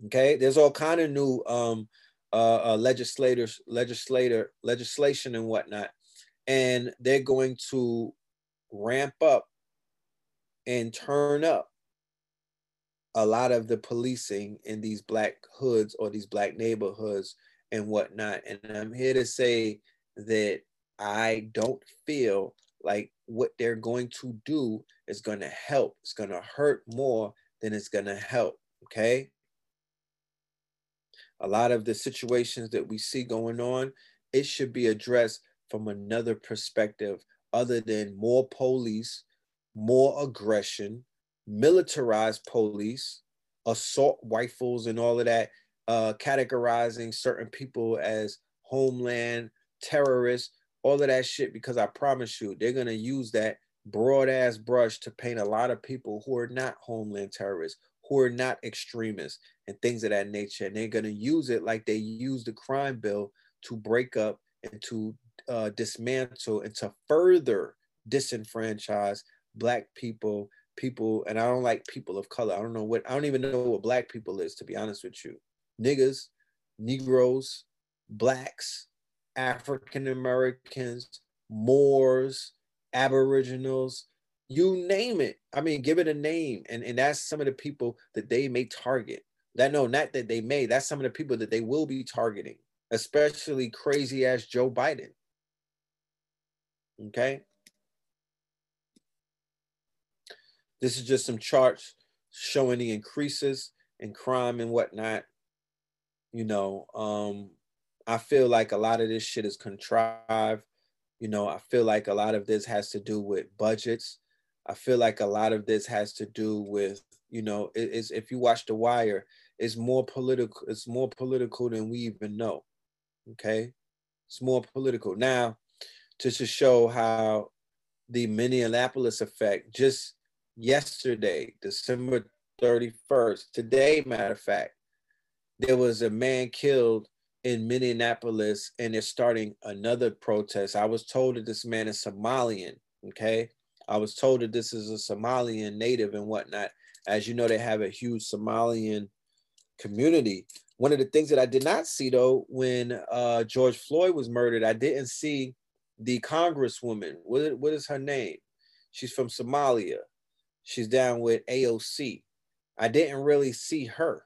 Okay, there's all kind of new um, uh, uh, legislators, legislator, legislation and whatnot. and they're going to ramp up and turn up a lot of the policing in these black hoods or these black neighborhoods and whatnot. And I'm here to say that I don't feel like what they're going to do is going to help. It's going to hurt more than it's going to help. Okay. A lot of the situations that we see going on, it should be addressed from another perspective other than more police, more aggression, militarized police, assault rifles, and all of that, uh, categorizing certain people as homeland terrorists, all of that shit. Because I promise you, they're gonna use that broad ass brush to paint a lot of people who are not homeland terrorists, who are not extremists, and things of that nature. And they're gonna use it like they use the crime bill to break up and to uh, dismantle and to further disenfranchise black people people and i don't like people of color. I don't know what i don't even know what black people is to be honest with you. Niggas negroes blacks african americans moors aboriginals you name it. I mean give it a name and and that's some of the people that they may target. That no not that they may that's some of the people that they will be targeting especially crazy ass joe biden. Okay. This is just some charts showing the increases in crime and whatnot. You know, um, I feel like a lot of this shit is contrived. You know, I feel like a lot of this has to do with budgets. I feel like a lot of this has to do with, you know, it, it's if you watch The Wire, it's more political. It's more political than we even know. Okay, it's more political now just to show how the Minneapolis effect just yesterday, December 31st, today, matter of fact, there was a man killed in Minneapolis and they're starting another protest. I was told that this man is Somalian, okay? I was told that this is a Somalian native and whatnot. As you know, they have a huge Somalian community. One of the things that I did not see though, when uh, George Floyd was murdered, I didn't see the congresswoman. What, what is her name? She's from Somalia. She's down with AOC. I didn't really see her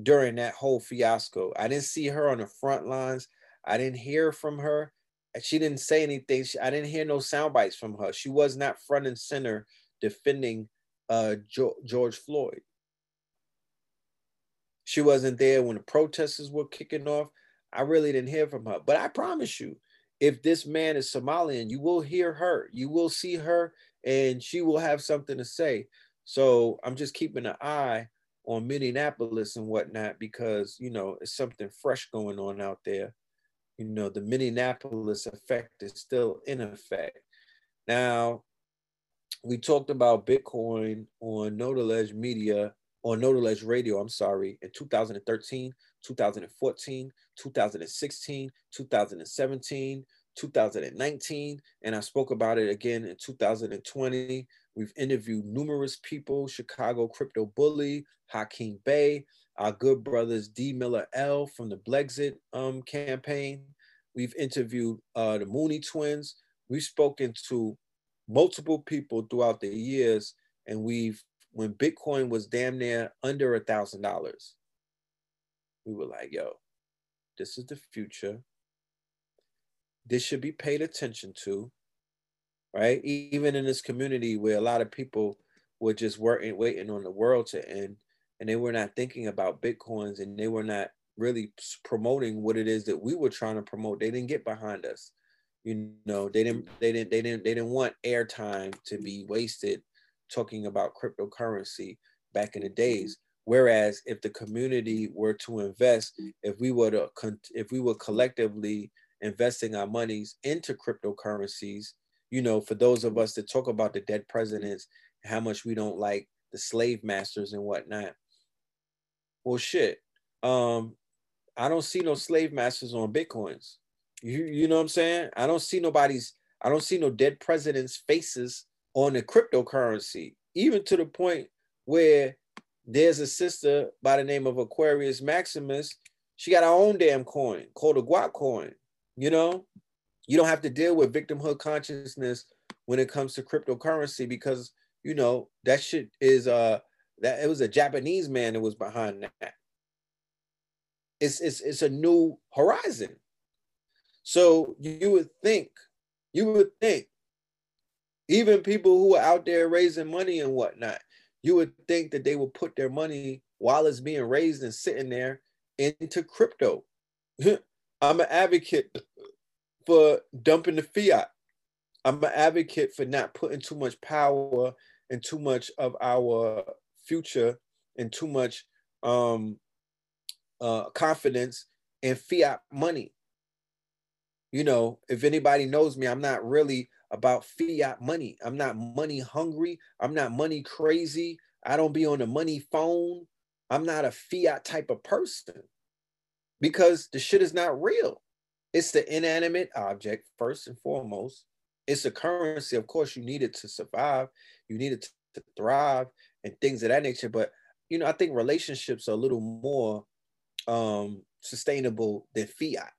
during that whole fiasco. I didn't see her on the front lines. I didn't hear from her. She didn't say anything. I didn't hear no sound bites from her. She was not front and center defending uh, George Floyd. She wasn't there when the protesters were kicking off. I really didn't hear from her. But I promise you, if this man is Somalian, you will hear her, you will see her, and she will have something to say. So I'm just keeping an eye on Minneapolis and whatnot because you know it's something fresh going on out there. You know, the Minneapolis effect is still in effect. Now, we talked about Bitcoin on Notaledge Media, on Notaledge Radio, I'm sorry, in 2013, 2014, 2016, 2017, 2019, and I spoke about it again in 2020. We've interviewed numerous people Chicago Crypto Bully, Hakeem Bey, our good brothers D. Miller L from the Blexit um, campaign. We've interviewed uh, the Mooney twins. We've spoken to multiple people throughout the years, and we've when Bitcoin was damn near under a thousand dollars, we were like, yo, this is the future. This should be paid attention to, right? Even in this community where a lot of people were just working, waiting on the world to end, and they were not thinking about bitcoins, and they were not really promoting what it is that we were trying to promote. They didn't get behind us. You know, they didn't, they didn't, they didn't, they didn't want airtime to be wasted talking about cryptocurrency back in the days. Whereas if the community were to invest, if we were to if we were collectively investing our monies into cryptocurrencies, you know, for those of us that talk about the dead presidents, how much we don't like the slave masters and whatnot. Well, shit. Um, I don't see no slave masters on bitcoins. You you know what I'm saying? I don't see nobody's. I don't see no dead presidents' faces on the cryptocurrency, even to the point where there's a sister by the name of Aquarius Maximus. She got her own damn coin called a Guac coin, you know? you don't have to deal with victimhood consciousness when it comes to cryptocurrency because you know that shit is uh that it was a Japanese man that was behind that. It's it's it's a new horizon. So you would think, you would think, even people who are out there raising money and whatnot, you would think that they would put their money while it's being raised and sitting there into crypto. I'm an advocate for dumping the fiat. I'm an advocate for not putting too much power and too much of our future and too much um, uh, confidence in fiat money. You know, if anybody knows me, I'm not really about fiat money. I'm not money hungry. I'm not money crazy. I don't be on the money phone. I'm not a fiat type of person because the shit is not real. It's the inanimate object, first and foremost. It's a currency. Of course, you need it to survive, you need it to thrive and things of that nature. But, you know, I think relationships are a little more um, sustainable than fiat.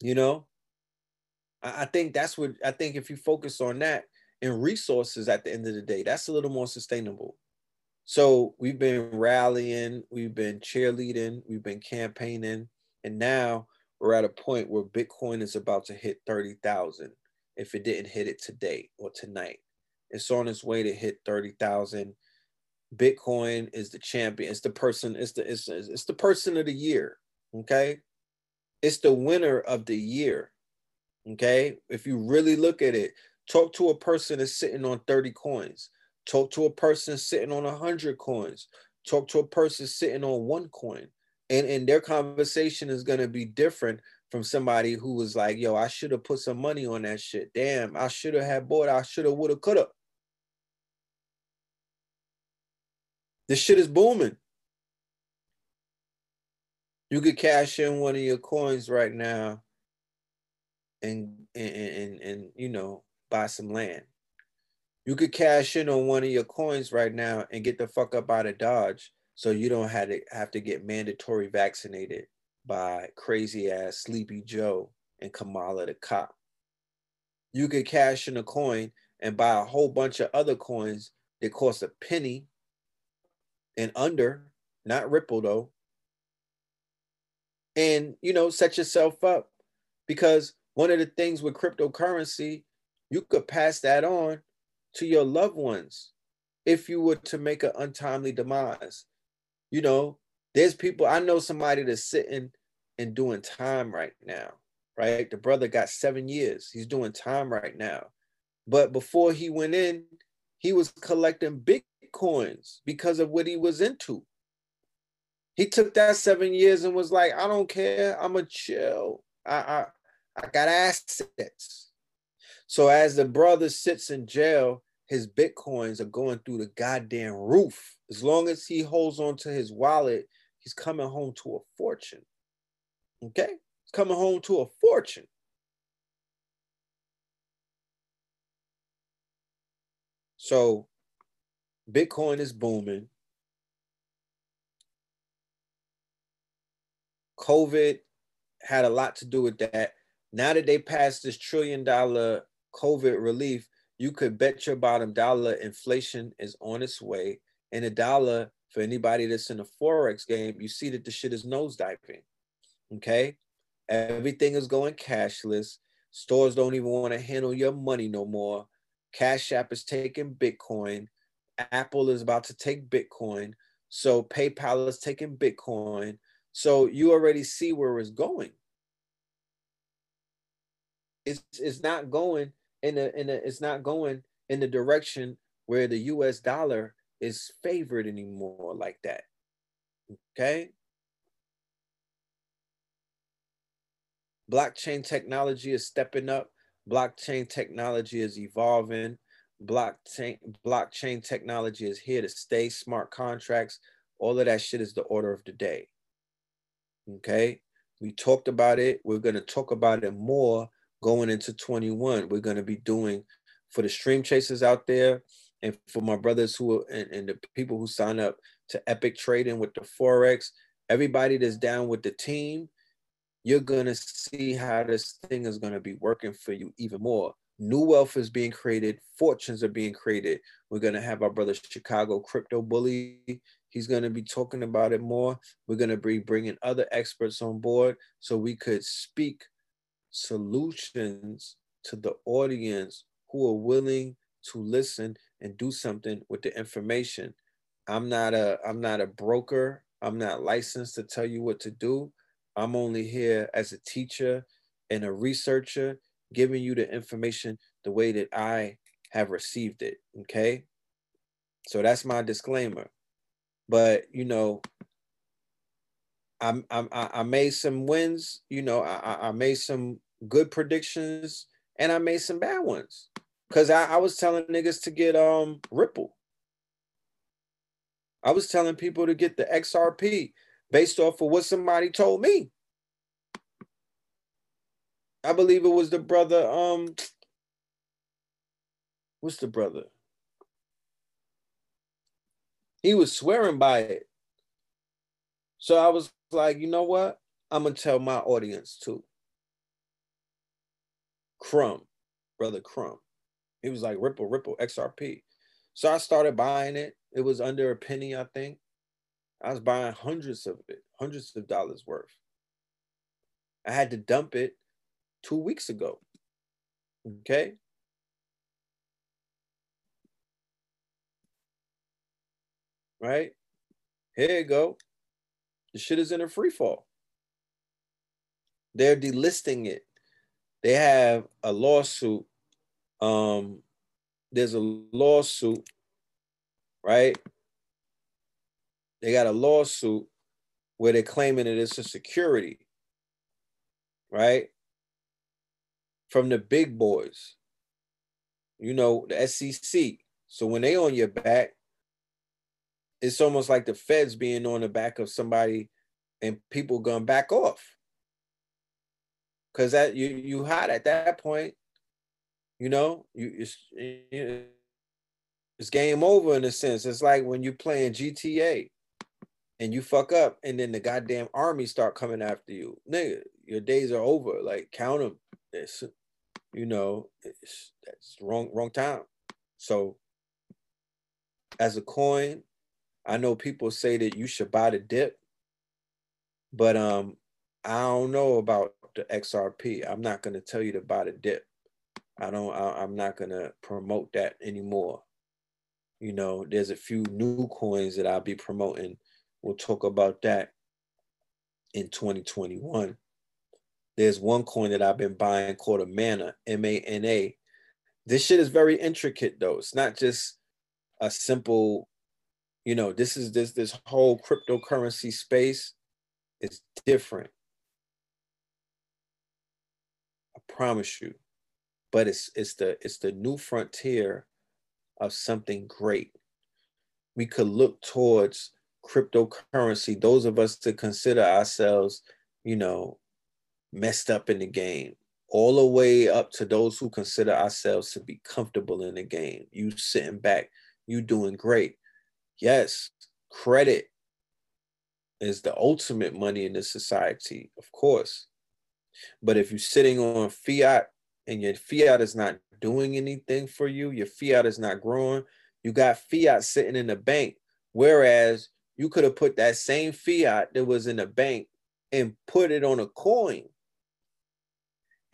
You know, I, I think that's what I think if you focus on that and resources at the end of the day, that's a little more sustainable. So we've been rallying, we've been cheerleading, we've been campaigning, and now we're at a point where Bitcoin is about to hit 30,000 if it didn't hit it today or tonight. It's on its way to hit 30,000. Bitcoin is the champion. It's the person, it's the it's, it's the person of the year. Okay. It's the winner of the year. Okay. If you really look at it, talk to a person that's sitting on 30 coins. Talk to a person sitting on a 100 coins. Talk to a person sitting on one coin. And, and their conversation is going to be different from somebody who was like, yo, I should have put some money on that shit. Damn, I should have had bought. I should have, would have, could have. This shit is booming. You could cash in one of your coins right now and and and, and you know buy some land. You could cash in on one of your coins right now and get the fuck up out of Dodge so you don't have to have to get mandatory vaccinated by crazy ass Sleepy Joe and Kamala the cop. You could cash in a coin and buy a whole bunch of other coins that cost a penny and under, not Ripple though. And you know, set yourself up because one of the things with cryptocurrency, you could pass that on to your loved ones if you were to make an untimely demise. You know, there's people, I know somebody that's sitting and doing time right now, right? The brother got seven years. He's doing time right now. But before he went in, he was collecting bitcoins because of what he was into. He took that seven years and was like, I don't care. I'm a chill. I, I I got assets. So as the brother sits in jail, his bitcoins are going through the goddamn roof. As long as he holds on to his wallet, he's coming home to a fortune. Okay? He's coming home to a fortune. So Bitcoin is booming. COVID had a lot to do with that. Now that they passed this trillion dollar COVID relief, you could bet your bottom dollar inflation is on its way. And a dollar, for anybody that's in the Forex game, you see that the shit is nosediving. Okay. Everything is going cashless. Stores don't even want to handle your money no more. Cash App is taking Bitcoin. Apple is about to take Bitcoin. So PayPal is taking Bitcoin. So you already see where it's going it's it's not going in a in a it's not going in the direction where the US dollar is favored anymore like that. Okay? Blockchain technology is stepping up. Blockchain technology is evolving. Blockchain blockchain technology is here to stay. Smart contracts, all of that shit is the order of the day. Okay? We talked about it. We're going to talk about it more going into 21 we're going to be doing for the stream chasers out there and for my brothers who are, and, and the people who sign up to epic trading with the forex everybody that's down with the team you're gonna see how this thing is gonna be working for you even more. New wealth is being created, fortunes are being created. We're gonna have our brother Chicago Crypto Bully. He's gonna be talking about it more. We're gonna be bringing other experts on board so we could speak solutions to the audience who are willing to listen and do something with the information. I'm not a I'm not a broker. I'm not licensed to tell you what to do. I'm only here as a teacher and a researcher, giving you the information the way that I have received it. Okay. So that's my disclaimer. But, you know, I, I, I made some wins, you know, I, I made some good predictions and I made some bad ones. Cause I, I was telling niggas to get um Ripple. I was telling people to get the XRP based off of what somebody told me. I believe it was the brother. Um, what's the brother? He was swearing by it. So I was like, you know what? I'm gonna tell my audience too. Crumb, brother Crumb. He was like Ripple, Ripple, XRP. So I started buying it. It was under a penny, I think. I was buying hundreds of it, hundreds of dollars worth. I had to dump it two weeks ago. Okay. Right? Here you go. The shit is in a free fall. They're delisting it. They have a lawsuit. Um, there's a lawsuit, right? They got a lawsuit where they're claiming that it's a security, right? From the big boys, you know, the SEC. So when they on your back, it's almost like the feds being on the back of somebody and people gonna back off. Cause that you you hot at that point, you know, you it's, it's game over in a sense. It's like when you're playing GTA and you fuck up, and then the goddamn army start coming after you, nigga. Your days are over. Like count them. It's, you know, it's that's wrong wrong time. So, as a coin, I know people say that you should buy the dip, but um, I don't know about the XRP. I'm not gonna tell you to buy the dip. I don't. I, I'm not gonna promote that anymore. You know, there's a few new coins that I'll be promoting We'll talk about that in 2021. There's one coin that I've been buying called a Mana, M A N A. This shit is very intricate though. It's not just a simple, you know, this is this this whole cryptocurrency space is different. I promise you. But it's it's the it's the new frontier of something great. We could look towards cryptocurrency, those of us to consider ourselves, you know, messed up in the game, all the way up to those who consider ourselves to be comfortable in the game. You sitting back, you doing great. Yes, credit is the ultimate money in this society, of course. But if you're sitting on fiat and your fiat is not doing anything for you, your fiat is not growing, you got fiat sitting in the bank. Whereas you could have put that same fiat that was in the bank and put it on a coin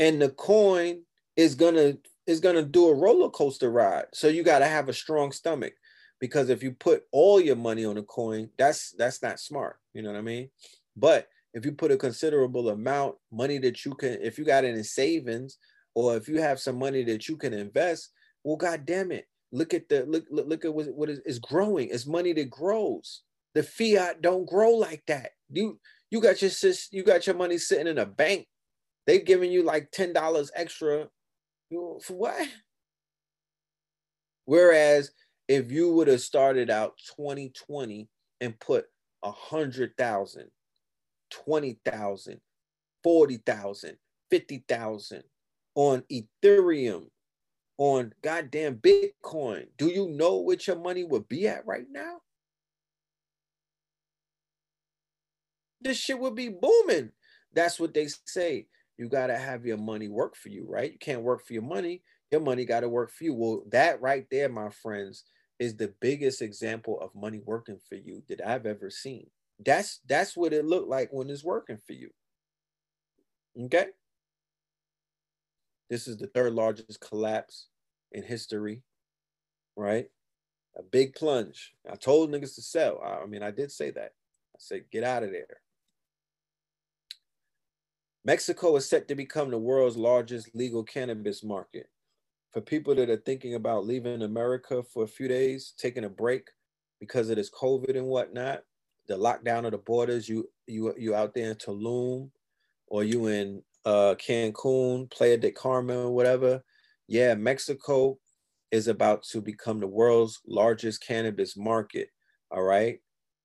and the coin is gonna is gonna do a roller coaster ride so you got to have a strong stomach because if you put all your money on a coin that's that's not smart you know what i mean but if you put a considerable amount money that you can if you got it in savings or if you have some money that you can invest well god damn it look at the look look, look at what, what is, growing it's money that grows the fiat don't grow like that. You you got your sis, you got your money sitting in a bank. They've given you like ten dollars extra. You for what? Whereas if you would have started out 2020 and put a hundred thousand, twenty thousand, forty thousand, fifty thousand on Ethereum, on goddamn Bitcoin, do you know what your money would be at right now? this shit would be booming. that's what they say. You gotta have your money work for you, right? You can't work for your money. Your money gotta work for you. Well, that right there, my friends, is the biggest example of money working for you that I've ever seen. That's that's what it looked like when it's working for you. Okay. This is the third largest collapse in history, right? A big plunge. I told niggas to sell. I mean, I did say that. I said, get out of there. Mexico is set to become the world's largest legal cannabis market. For people that are thinking about leaving America for a few days, taking a break because of this COVID and whatnot, the lockdown of the borders, you you you out there in Tulum or you in uh, Cancun, Playa del Carmen, whatever. Yeah, Mexico is about to become the world's largest cannabis market. All right.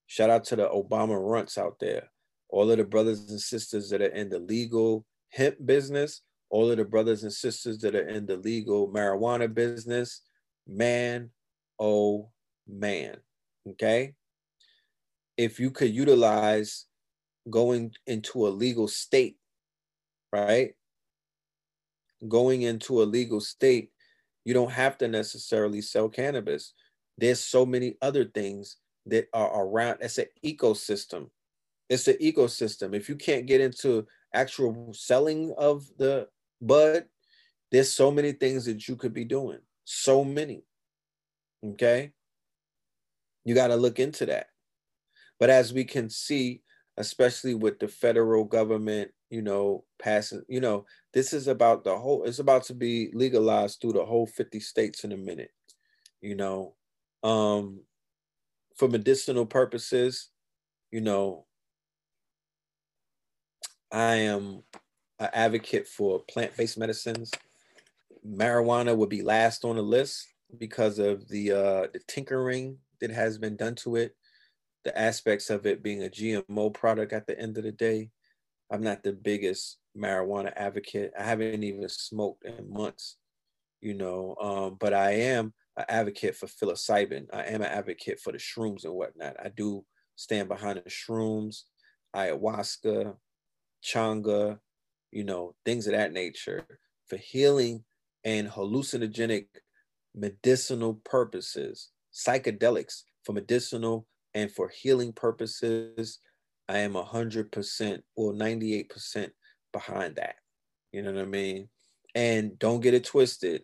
Shout out to the Obama runts out there. All of the brothers and sisters that are in the legal hemp business, all of the brothers and sisters that are in the legal marijuana business. Man, oh man. Okay. If you could utilize going into a legal state right? Going into a legal state, you don't have to necessarily sell cannabis. There's so many other things that are around. It's an ecosystem. It's an ecosystem. If you can't get into actual selling of the bud, there's so many things that you could be doing. So many. Okay. You got to look into that. But as we can see, especially with the federal government you know, passing, you know, this is about the whole, it's about to be legalized through the whole 50 states in a minute, you know. Um, for medicinal purposes, you know, I am an advocate for plant-based medicines. Marijuana would be last on the list because of the uh, the tinkering that has been done to it, the aspects of it being a GMO product at the end of the day. I'm not the biggest marijuana advocate. I haven't even smoked in months, you know, um, but I am an advocate for psilocybin. I am an advocate for the shrooms and whatnot. I do stand behind the shrooms, ayahuasca, changa, you know, things of that nature for healing and hallucinogenic medicinal purposes, psychedelics for medicinal and for healing purposes I am 100% or 98% behind that. You know what I mean? And don't get it twisted.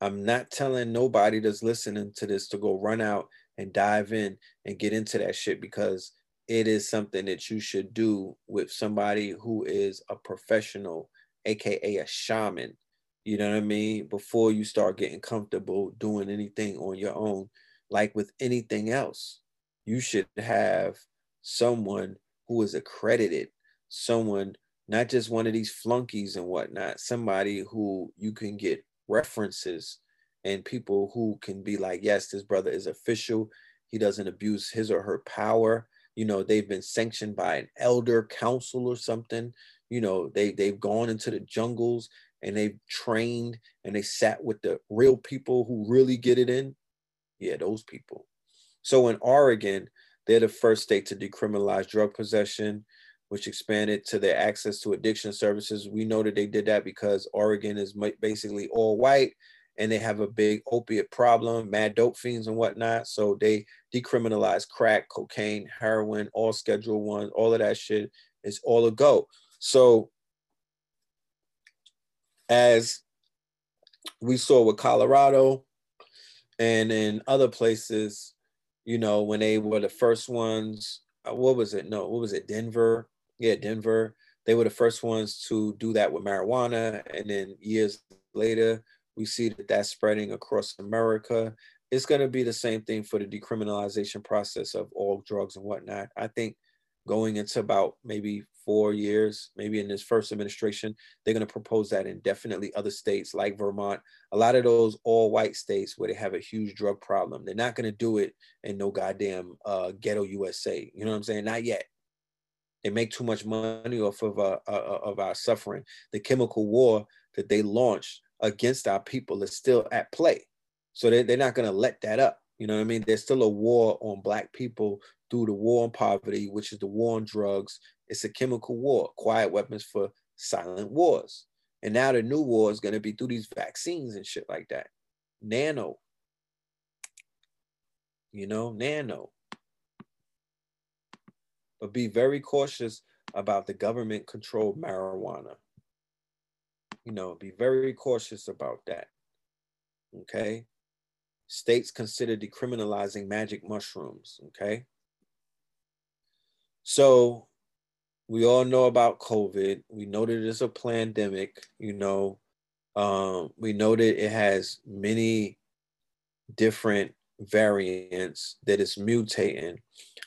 I'm not telling nobody that's listening to this to go run out and dive in and get into that shit because it is something that you should do with somebody who is a professional, aka a shaman. You know what I mean? Before you start getting comfortable doing anything on your own, like with anything else, you should have someone who is accredited, someone, not just one of these flunkies and whatnot, somebody who you can get references and people who can be like, yes, this brother is official. He doesn't abuse his or her power. You know, they've been sanctioned by an elder council or something. You know, they they've gone into the jungles and they've trained and they sat with the real people who really get it in. Yeah, those people. So in Oregon, they're the first state to decriminalize drug possession, which expanded to their access to addiction services. We know that they did that because Oregon is basically all white and they have a big opiate problem, mad dope fiends and whatnot. So they decriminalize crack, cocaine, heroin, all schedule one, all of that shit is all a go. So as we saw with Colorado and in other places, you know, when they were the first ones, uh, what was it? No, what was it? Denver. Yeah, Denver. They were the first ones to do that with marijuana. And then years later, we see that that's spreading across America. It's going to be the same thing for the decriminalization process of all drugs and whatnot. I think going into about maybe four years, maybe in this first administration, they're going to propose that in definitely other states like Vermont, a lot of those all white states where they have a huge drug problem. They're not going to do it in no goddamn uh, ghetto USA. You know what I'm saying? Not yet. They make too much money off of, uh, uh, uh, of our suffering. The chemical war that they launched against our people is still at play. So they, they're not going to let that up. You know what I mean? There's still a war on black people through the war on poverty, which is the war on drugs. It's a chemical war, quiet weapons for silent wars. And now the new war is going to be through these vaccines and shit like that. Nano. You know, nano. But be very cautious about the government controlled marijuana. You know, be very cautious about that. Okay. States consider decriminalizing magic mushrooms. Okay. So we all know about COVID. We know that it's a pandemic. You know, um, we know that it has many different variants that is mutating.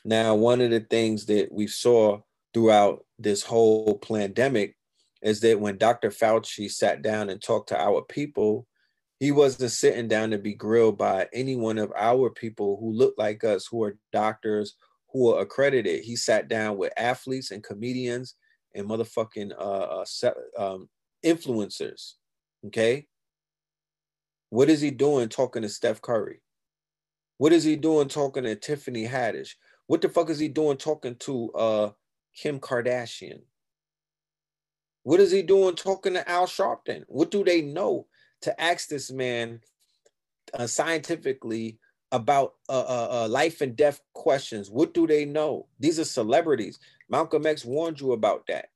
Now, one of the things that we saw throughout this whole pandemic is that when Dr. Fauci sat down and talked to our people, he wasn't sitting down to be grilled by any one of our people who look like us, who are doctors, who are accredited. He sat down with athletes and comedians and motherfucking uh, uh um, influencers. Okay. What is he doing talking to Steph Curry? What is he doing talking to Tiffany Haddish? What the fuck is he doing talking to uh, Kim Kardashian? What is he doing talking to Al Sharpton? What do they know to ask this man uh, scientifically about uh, uh, uh, life and death questions. What do they know? These are celebrities. Malcolm X warned you about that.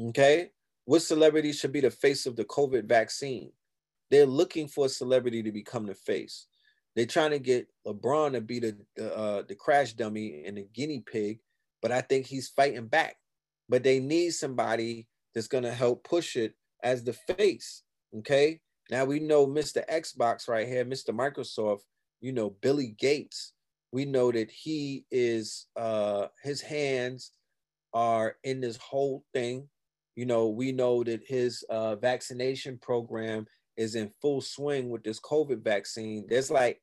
Okay. What celebrity should be the face of the COVID vaccine? They're looking for a celebrity to become the face. They're trying to get LeBron to be the the, uh, the crash dummy and the guinea pig, but I think he's fighting back. But they need somebody that's going to help push it as the face. Okay. Now we know Mr. Xbox right here, Mr. Microsoft, you know, Billy Gates. We know that he is uh his hands are in this whole thing. You know, we know that his uh vaccination program is in full swing with this COVID vaccine. There's like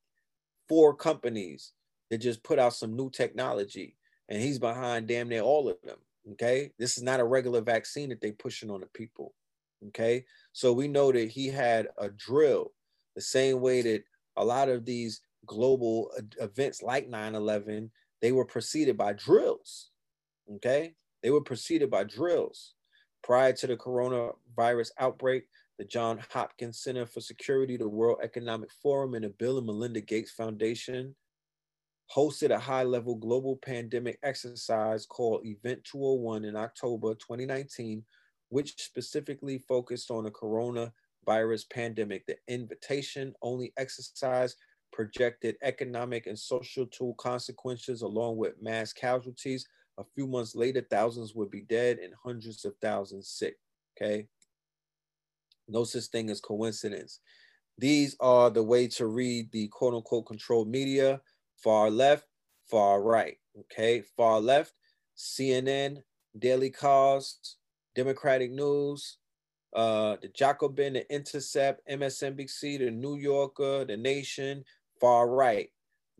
four companies that just put out some new technology, and he's behind damn near all of them. Okay, this is not a regular vaccine that they pushing on the people. Okay, so we know that he had a drill, the same way that a lot of these global events like 9-11, they were preceded by drills. Okay, they were preceded by drills. Prior to the coronavirus outbreak, the John Hopkins Center for Security, the World Economic Forum, and the Bill and Melinda Gates Foundation hosted a high level global pandemic exercise called Event 201 in October 2019 which specifically focused on the coronavirus pandemic. The invitation only exercise projected economic and social tool consequences along with mass casualties. A few months later, thousands would be dead and hundreds of thousands sick. Okay. No such thing as coincidence. These are the way to read the quote unquote controlled media far left, far right. Okay. Far left, CNN, Daily Kos, Democratic News, uh, the Jacobin, the Intercept, MSNBC, the New Yorker, the Nation, far right,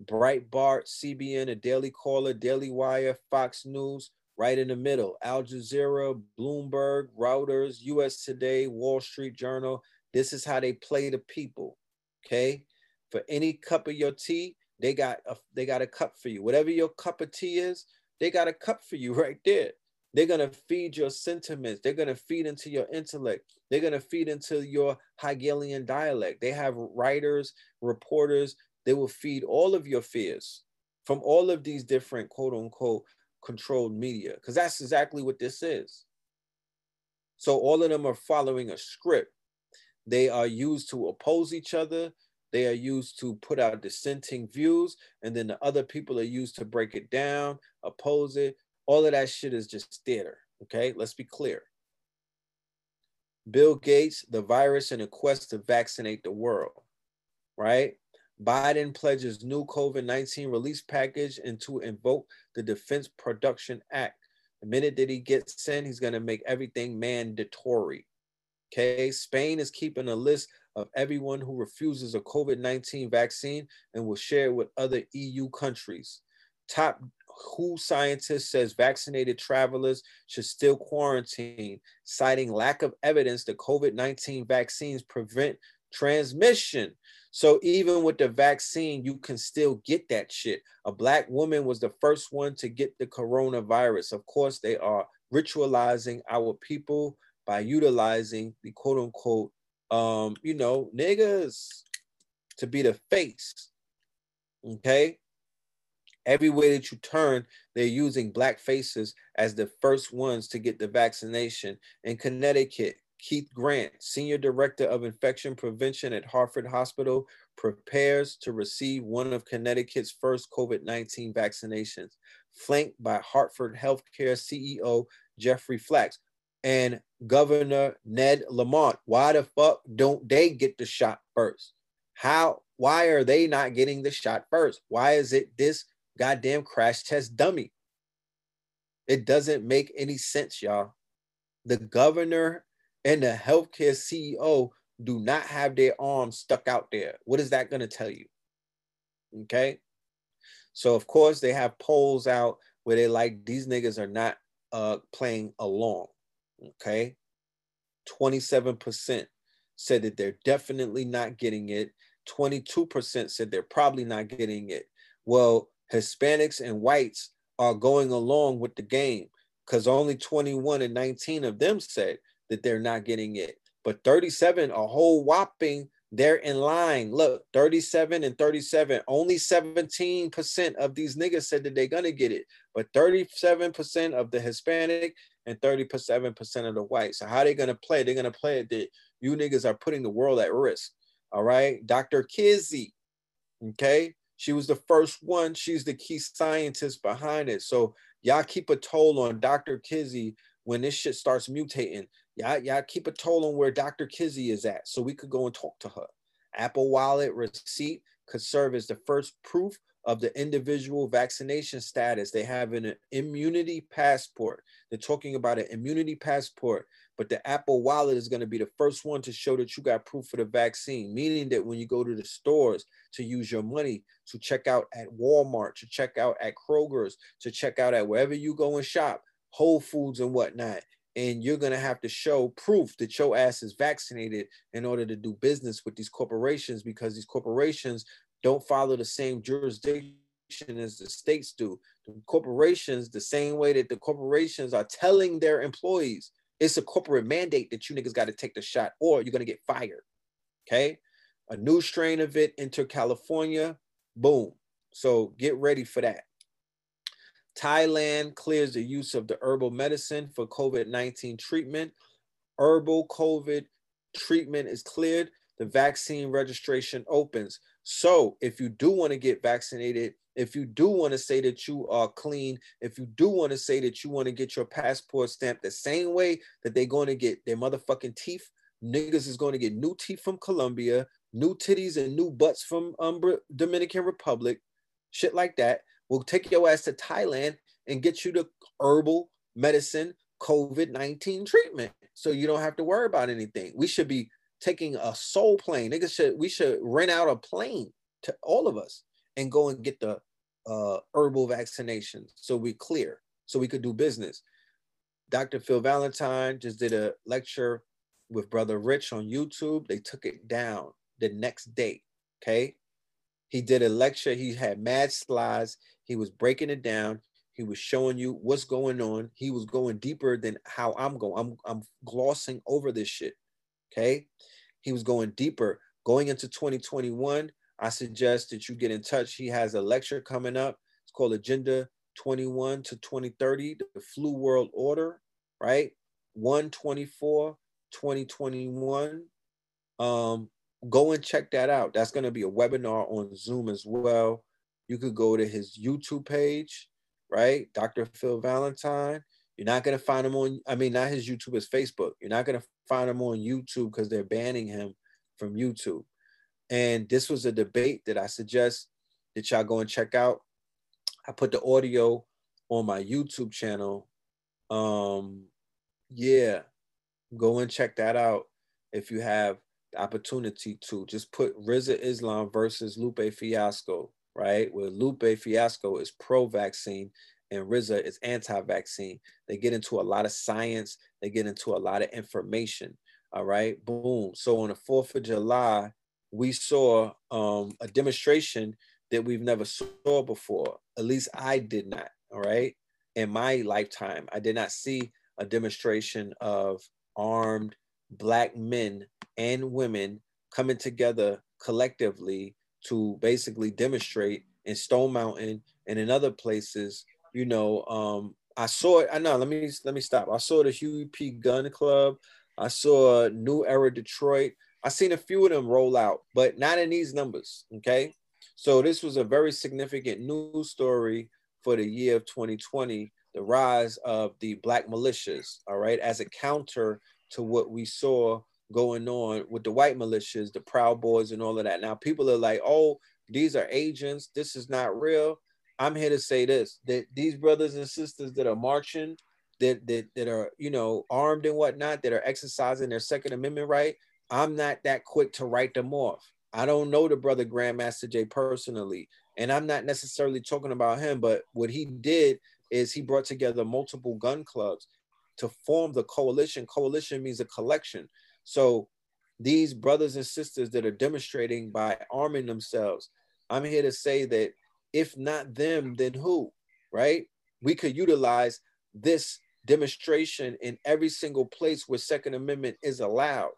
Breitbart, CBN, the Daily Caller, Daily Wire, Fox News, right in the middle, Al Jazeera, Bloomberg, Reuters, US Today, Wall Street Journal. This is how they play the people. Okay. For any cup of your tea, they got a they got a cup for you. Whatever your cup of tea is, they got a cup for you right there. They're to feed your sentiments. They're to feed into your intellect. They're to feed into your Hegelian dialect. They have writers, reporters. They will feed all of your fears from all of these different quote unquote controlled media, because that's exactly what this is. So all of them are following a script. They are used to oppose each other. They are used to put out dissenting views, and then the other people are used to break it down, oppose it, all of that shit is just theater. Okay, let's be clear. Bill Gates, the virus, and a quest to vaccinate the world, right? Biden pledges new COVID 19 release package and to invoke the Defense Production Act. The minute that he gets in, he's going to make everything mandatory. Okay, Spain is keeping a list of everyone who refuses a COVID 19 vaccine and will share it with other EU countries. Top WHO scientist says vaccinated travelers should still quarantine, citing lack of evidence that COVID 19 vaccines prevent transmission. So even with the vaccine, you can still get that shit. A black woman was the first one to get the coronavirus. Of course, they are ritualizing our people by utilizing the quote unquote, um, you know, niggas to be the face. Okay. Every way that you turn, they're using black faces as the first ones to get the vaccination. In Connecticut, Keith Grant, Senior Director of Infection Prevention at Hartford Hospital, prepares to receive one of Connecticut's first COVID 19 vaccinations, flanked by Hartford Healthcare CEO Jeffrey Flaks and Governor Ned Lamont. Why the fuck don't they get the shot first? How, why are they not getting the shot first? Why is it this goddamn crash test dummy? It doesn't make any sense, y'all. The governor and the healthcare CEO do not have their arms stuck out there. What is that going to tell you? Okay. So, of course, they have polls out where they like these niggas are not uh, playing along. Okay. 27% said that they're definitely not getting it. 22% said they're probably not getting it. Well, Hispanics and whites are going along with the game because only 21 and 19 of them said that they're not getting it. But 37, a whole whopping, they're in line. Look, 37 and 37, only 17% of these niggas said that they're gonna get it, but 37% of the Hispanic and 37% of the white. So how are they gonna play? They're gonna play it that you niggas are putting the world at risk. All right. Dr. Kizzy, okay, she was the first one. She's the key scientist behind it. So y'all keep a toll on Dr. Kizzy when this shit starts mutating. Y'all, y'all keep a toll on where Dr. Kizzy is at so we could go and talk to her. Apple Wallet receipt could serve as the first proof of the individual vaccination status. They have an immunity passport. They're talking about an immunity passport, but the Apple Wallet is going to be the first one to show that you got proof for the vaccine, meaning that when you go to the stores to use your money to check out at Walmart, to check out at Kroger's, to check out at wherever you go and shop, Whole Foods and whatnot, and you're going to have to show proof that your ass is vaccinated in order to do business with these corporations because these corporations don't follow the same jurisdiction as the states do. The corporations, the same way that the corporations are telling their employees, it's a corporate mandate that you niggas got to take the shot or you're going to get fired. Okay. A new strain of it enter California. Boom. So get ready for that. Thailand clears the use of the herbal medicine for COVID 19 treatment. Herbal COVID treatment is cleared. The vaccine registration opens. So, if you do want to get vaccinated, if you do want to say that you are clean, if you do want to say that you want to get your passport stamped the same way that they're going to get their motherfucking teeth, niggas is going to get new teeth from Colombia, new titties and new butts from um, Dominican Republic, shit like that. We'll take your ass to Thailand and get you the herbal medicine COVID 19 treatment so you don't have to worry about anything. We should be taking a soul plane. Niggas should, we should rent out a plane to all of us and go and get the uh, herbal vaccination so we clear, so we could do business. Dr. Phil Valentine just did a lecture with Brother Rich on YouTube. They took it down the next day. Okay. He did a lecture. He had mad slides. He was breaking it down. He was showing you what's going on. He was going deeper than how I'm going. I'm, I'm glossing over this shit. Okay. He was going deeper. Going into 2021, I suggest that you get in touch. He has a lecture coming up. It's called Agenda 21 to 2030, the Flu World Order, right? 124, 2021. Um, go and check that out. That's going to be a webinar on Zoom as well. You could go to his YouTube page, right? Dr. Phil Valentine. You're not going to find him on, I mean, not his YouTube, his Facebook. You're not going to find him on YouTube because they're banning him from YouTube. And this was a debate that I suggest that y'all go and check out. I put the audio on my YouTube channel. Um, yeah, go and check that out if you have opportunity to. Just put Rizza Islam versus Lupe Fiasco, right? Where Lupe Fiasco is pro-vaccine and Rizza is anti-vaccine. They get into a lot of science. They get into a lot of information. All right, boom. So on the 4th of July, we saw um, a demonstration that we've never saw before. At least I did not. All right. In my lifetime, I did not see a demonstration of armed black men and women coming together collectively to basically demonstrate in Stone Mountain and in other places. You know, um, I saw it. I know. Let me let me stop. I saw the Huey P. Gun Club. I saw New Era Detroit. I seen a few of them roll out, but not in these numbers. Okay, so this was a very significant news story for the year of 2020. The rise of the black militias. All right, as a counter to what we saw going on with the white militias, the Proud Boys, and all of that. Now people are like, "Oh, these are agents. This is not real." I'm here to say this: that these brothers and sisters that are marching, that that that are you know armed and whatnot, that are exercising their Second Amendment right. I'm not that quick to write them off. I don't know the brother Grandmaster Jay personally, and I'm not necessarily talking about him, but what he did is he brought together multiple gun clubs to form the coalition. Coalition means a collection. So these brothers and sisters that are demonstrating by arming themselves, I'm here to say that if not them, then who, right? We could utilize this demonstration in every single place where Second Amendment is allowed.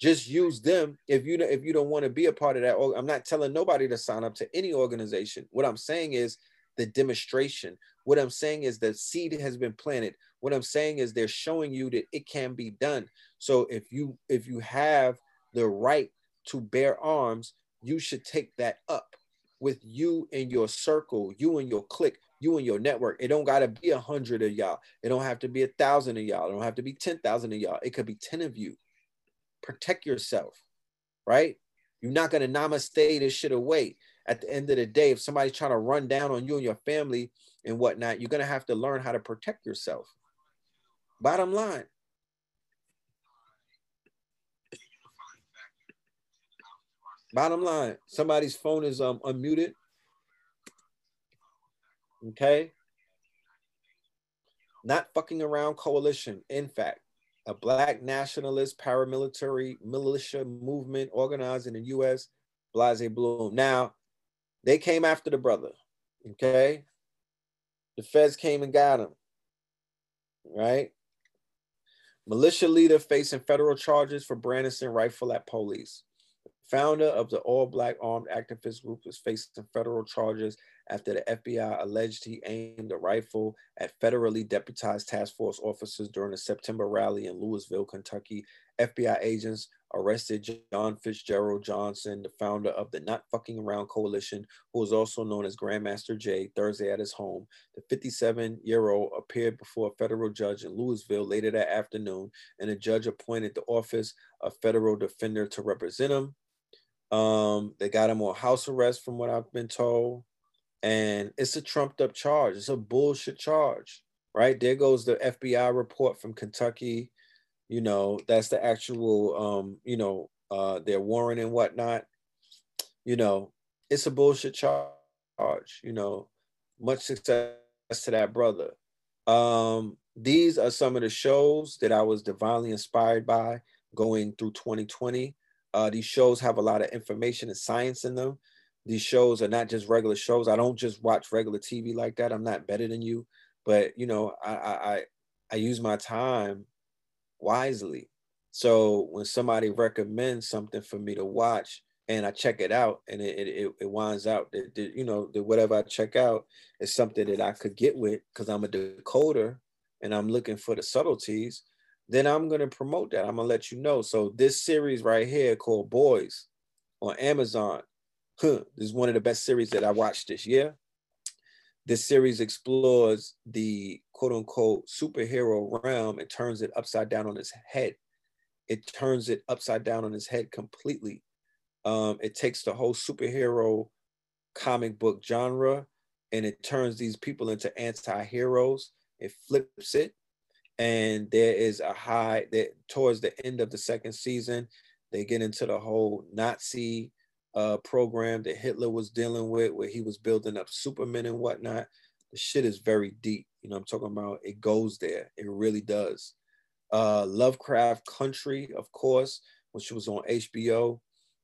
Just use them if you if you don't want to be a part of that. I'm not telling nobody to sign up to any organization. What I'm saying is the demonstration. What I'm saying is the seed has been planted. What I'm saying is they're showing you that it can be done. So if you if you have the right to bear arms, you should take that up with you and your circle, you and your clique, you and your network. It don't gotta be a hundred of y'all. It don't have to be a thousand of y'all. It don't have to be ten thousand of y'all. It could be ten of you. Protect yourself, right? You're not gonna namaste this shit away. At the end of the day, if somebody's trying to run down on you and your family and whatnot, you're gonna have to learn how to protect yourself. Bottom line. Bottom line, somebody's phone is um unmuted. Okay. Not fucking around coalition. NFAC, a black nationalist paramilitary militia movement organized in the US, Blase Bloom. Now, they came after the brother. Okay. The feds came and got him. Right. Militia leader facing federal charges for brandishing rifle at police. Founder of the all black armed activist group is facing federal charges after the FBI alleged he aimed a rifle at federally deputized task force officers during a September rally in Louisville, Kentucky. FBI agents arrested John Fitzgerald Johnson, the founder of the Not Fucking Around Coalition, who is also known as Grandmaster Jay, Thursday at his home. The 57 year old appeared before a federal judge in Louisville later that afternoon, and a judge appointed the office of federal defender to represent him. Um, they got him on house arrest, from what I've been told, and it's a trumped up charge. It's a bullshit charge, right? There goes the FBI report from Kentucky you know that's the actual um you know uh their warrant and whatnot you know it's a bullshit charge you know much success to that brother. Um these are some of the shows that i was divinely inspired by going through 2020 uh these shows have a lot of information and science in them. These shows are not just regular shows. I don't just watch regular tv like that. I'm not better than you. But you know i i i use my time wisely. So when somebody recommends something for me to watch and I check it out and it, it, it winds out that, you know, that whatever I check out is something that I could get with because I'm a decoder and I'm looking for the subtleties, then I'm going to promote that. I'm going to let you know. So this series right here called Boys on Amazon, huh, this is one of the best series that I watched this year. This series explores the quote unquote superhero realm and turns it upside down on his head. It turns it upside down on his head completely. Um, it takes the whole superhero comic book genre and it turns these people into anti-heroes. It flips it. And there is a high that towards the end of the second season, they get into the whole Nazi uh, program that Hitler was dealing with, where he was building up Supermen and whatnot. The shit is very deep. You know, I'm talking about it goes there. It really does. Uh, Lovecraft Country, of course, which was on HBO.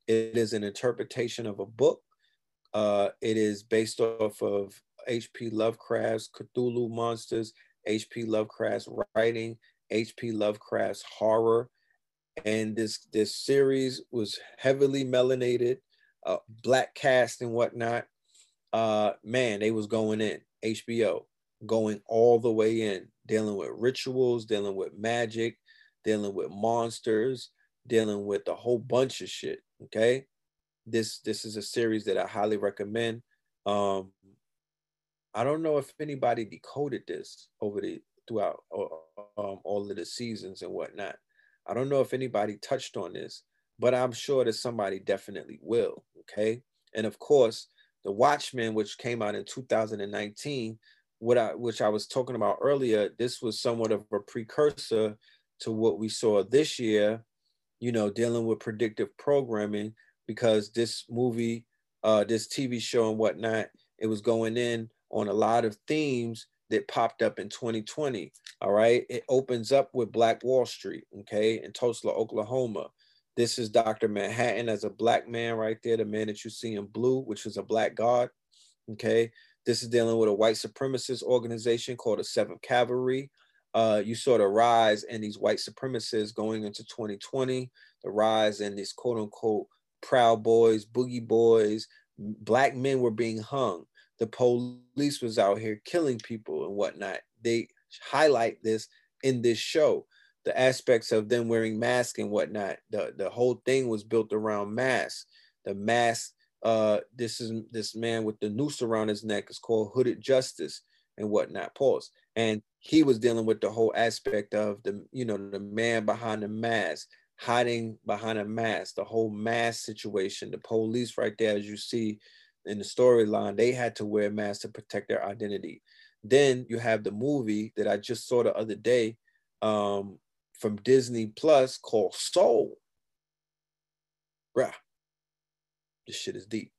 It is an interpretation of a book. Uh, it is based off of H.P. Lovecraft's Cthulhu Monsters, H.P. Lovecraft's writing, H.P. Lovecraft's horror, and this this series was heavily melanated, uh, black cast and whatnot. Uh, man, they was going in HBO, going all the way in, dealing with rituals, dealing with magic, dealing with monsters, dealing with a whole bunch of shit. Okay, this this is a series that I highly recommend. Um, I don't know if anybody decoded this over the throughout um, all of the seasons and whatnot. I don't know if anybody touched on this, but I'm sure that somebody definitely will. Okay, and of course, the Watchmen, which came out in 2019, what I which I was talking about earlier, this was somewhat of a precursor to what we saw this year. You know, dealing with predictive programming because this movie, uh, this TV show and whatnot, it was going in on a lot of themes that popped up in 2020. All right. It opens up with Black Wall Street, okay, in Tulsa, Oklahoma. This is Dr. Manhattan as a black man right there, the man that you see in blue, which is a black god. Okay. This is dealing with a white supremacist organization called the Seventh Kavalry. Uh, you saw the rise in these white supremacists going into 2020, the rise in these quote unquote proud boys, boogie boys, black men were being hung the police was out here killing people and whatnot. They highlight this in this show. The aspects of them wearing masks and whatnot. The the whole thing was built around masks. The mask. Uh, this is this man with the noose around his neck is called Hooded Justice and whatnot. Pause. And he was dealing with the whole aspect of the you know the man behind the mask hiding behind a mask, the whole mask situation, the police right there, as you see in the storyline, they had to wear masks to protect their identity. Then you have the movie that I just saw the other day um, from Disney Plus called Soul. Bruh, this shit is deep.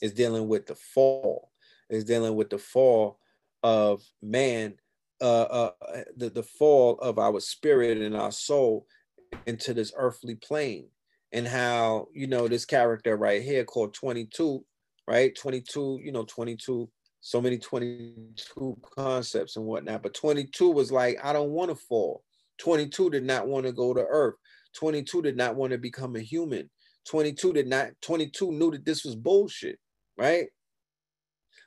It's dealing with the fall. It's dealing with the fall of man, uh, uh, the, the fall of our spirit and our soul into this earthly plane and how you know this character right here called 22 right 22 you know 22 so many 22 concepts and whatnot but 22 was like i don't want to fall 22 did not want to go to earth 22 did not want to become a human 22 did not 22 knew that this was bullshit right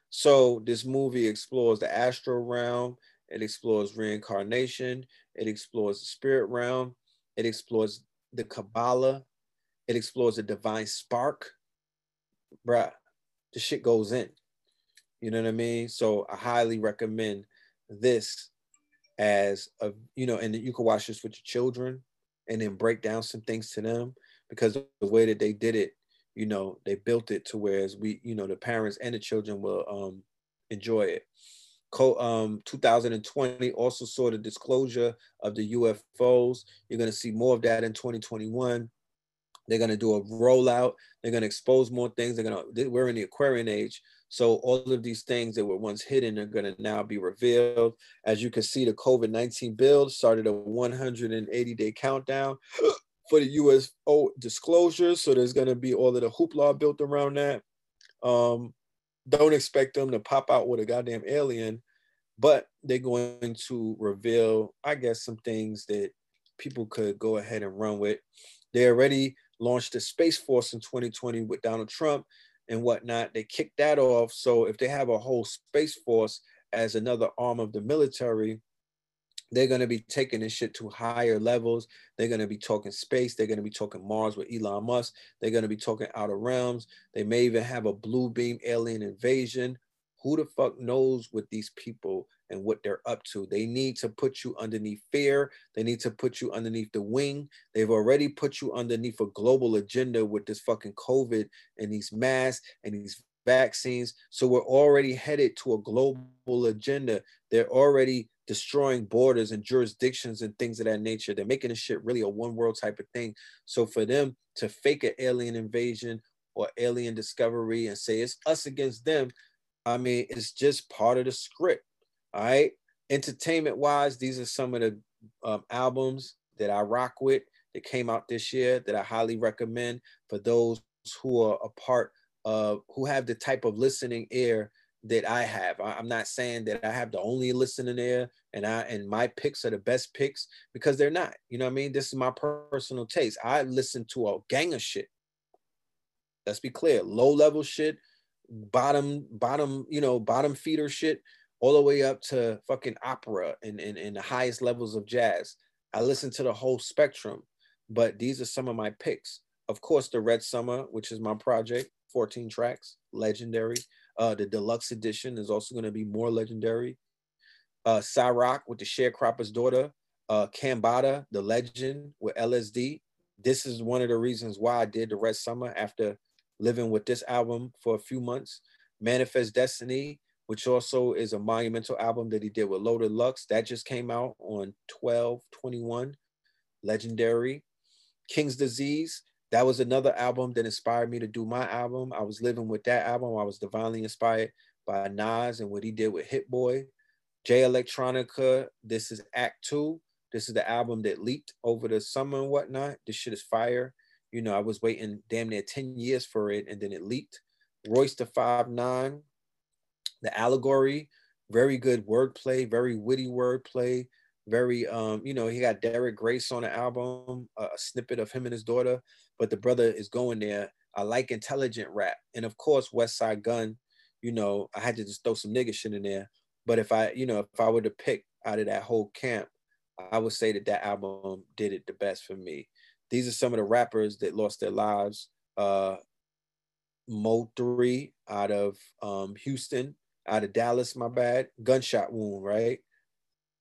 so this movie explores the astral realm it explores reincarnation it explores the spirit realm it explores the kabbalah it explores the divine spark. Bruh, the shit goes in. You know what I mean? So I highly recommend this as a, you know, and you can watch this with your children and then break down some things to them because the way that they did it, you know, they built it to whereas we, you know, the parents and the children will um enjoy it. Co- um, 2020 also saw the disclosure of the UFOs. You're going to see more of that in 2021. They're going to do a rollout. They're going to expose more things. They're going to, we're in the Aquarian age. So all of these things that were once hidden are going to now be revealed. As you can see, the COVID-19 bill started a 180 day countdown for the UFO disclosures. So there's going to be all of the hoopla built around that. Um, don't expect them to pop out with a goddamn alien, but they're going to reveal, I guess, some things that people could go ahead and run with. They already launched the Space Force in 2020 with Donald Trump and whatnot. They kicked that off. So if they have a whole Space Force as another arm of the military, they're going to be taking this shit to higher levels. They're going to be talking space. They're going to be talking Mars with Elon Musk. They're going to be talking outer realms. They may even have a blue beam alien invasion. Who the fuck knows what these people and what they're up to. They need to put you underneath fear. They need to put you underneath the wing. They've already put you underneath a global agenda with this fucking COVID and these masks and these vaccines. So we're already headed to a global agenda. They're already destroying borders and jurisdictions and things of that nature. They're making this shit really a one world type of thing. So for them to fake an alien invasion or alien discovery and say it's us against them, I mean, it's just part of the script. All right. Entertainment wise, these are some of the um, albums that I rock with that came out this year that I highly recommend for those who are a part of who have the type of listening ear that I have. I, am not saying that I have the only listening ear and I and my picks are the best picks because they're not. You know what I mean? This is my personal taste. I listen to a gang of shit. Let's be clear, low level shit, bottom, bottom, you know, bottom feeder shit, all the way up to fucking opera and, and, and the highest levels of jazz. I listen to the whole spectrum, but these are some of my picks. Of course, the Red Summer, which is my project, 14 tracks, legendary. Uh, the deluxe edition is also going to be more legendary. Uh, Sa-Roc with the Sharecropper's Daughter, uh, Kambada, the legend with LSD. This is one of the reasons why I did the Red Summer after living with this album for a few months. Manifest Destiny, which also is a monumental album that he did with Loaded Lux. That just came out on 12 21. Legendary. King's Disease. That was another album that inspired me to do my album. I was living with that album. I was divinely inspired by Nas and what he did with Hit Boy. Jay Electronica. This is Act Two. This is the album that leaked over the summer and whatnot. This shit is fire. You know, I was waiting damn near 10 years for it and then it leaked. Royce the Five Nine, the allegory, very good wordplay, very witty wordplay, very um, you know, he got Derek Grace on the album, a snippet of him and his daughter, but the brother is going there. I like intelligent rap. And of course, Westside Gun, you know, I had to just throw some nigga shit in there. But if I, you know, if I were to pick out of that whole camp, I would say that that album did it the best for me. These are some of the rappers that lost their lives. Uh, Mo 3 out of um, Houston, out of Dallas, my bad, gunshot wound, right?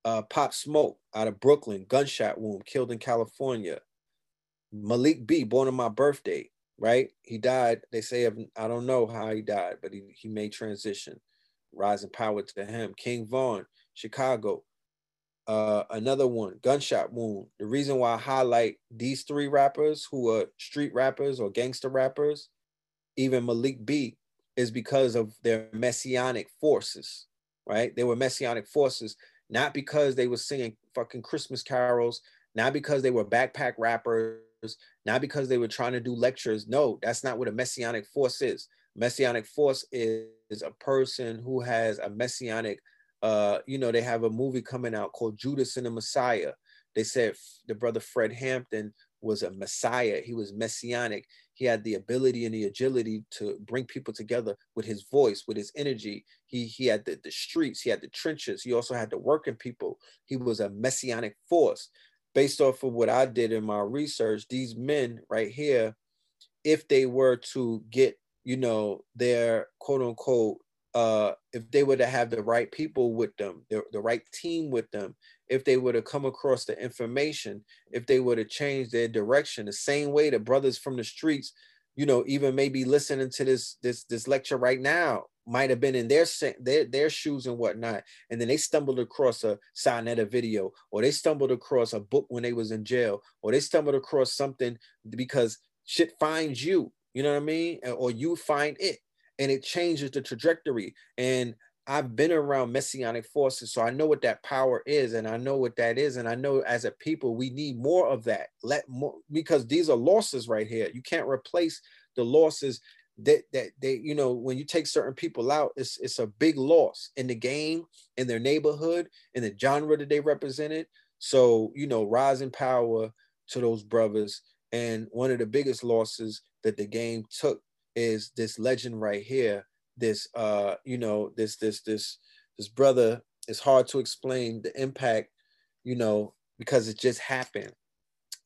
Uh, Pop Smoke out of Brooklyn, gunshot wound, killed in California. Malik B, born on my birthday, right? He died. They say I don't know how he died, but he, he made transition. Rising power to him. King Von, Chicago. Uh, another one, gunshot wound. The reason why I highlight these three rappers who are street rappers or gangster rappers, even Malik B, is because of their messianic forces, right? They were messianic forces, not because they were singing fucking Christmas carols, not because they were backpack rappers, not because they were trying to do lectures. No, that's not what a messianic force is. Messianic force is, is a person who has a messianic, uh, you know, they have a movie coming out called Judas and the Messiah. They said the brother Fred Hampton was a messiah. He was messianic. He had the ability and the agility to bring people together with his voice, with his energy. He he had the, the streets, he had the trenches, he also had the working people. He was a messianic force. Based off of what I did in my research, these men right here, if they were to get, you know, their quote unquote uh, if they were to have the right people with them, the, the right team with them, if they were to come across the information, if they were to change their direction, the same way the brothers from the streets, you know, even maybe listening to this this this lecture right now might have been in their their their shoes and whatnot, and then they stumbled across a Sonetta video, or they stumbled across a book when they was in jail, or they stumbled across something because shit finds you, you know what I mean, or you find it, and it changes the trajectory. And I've been around messianic forces, so I know what that power is, and I know what that is, and I know as a people we need more of that. Let more because these are losses right here. You can't replace the losses that that they you know when you take certain people out, it's it's a big loss in the game, in their neighborhood, in the genre that they represented. So you know, rising power to those brothers, and one of the biggest losses that the game took is this legend right here this uh you know this this this this brother it's hard to explain the impact you know because it just happened.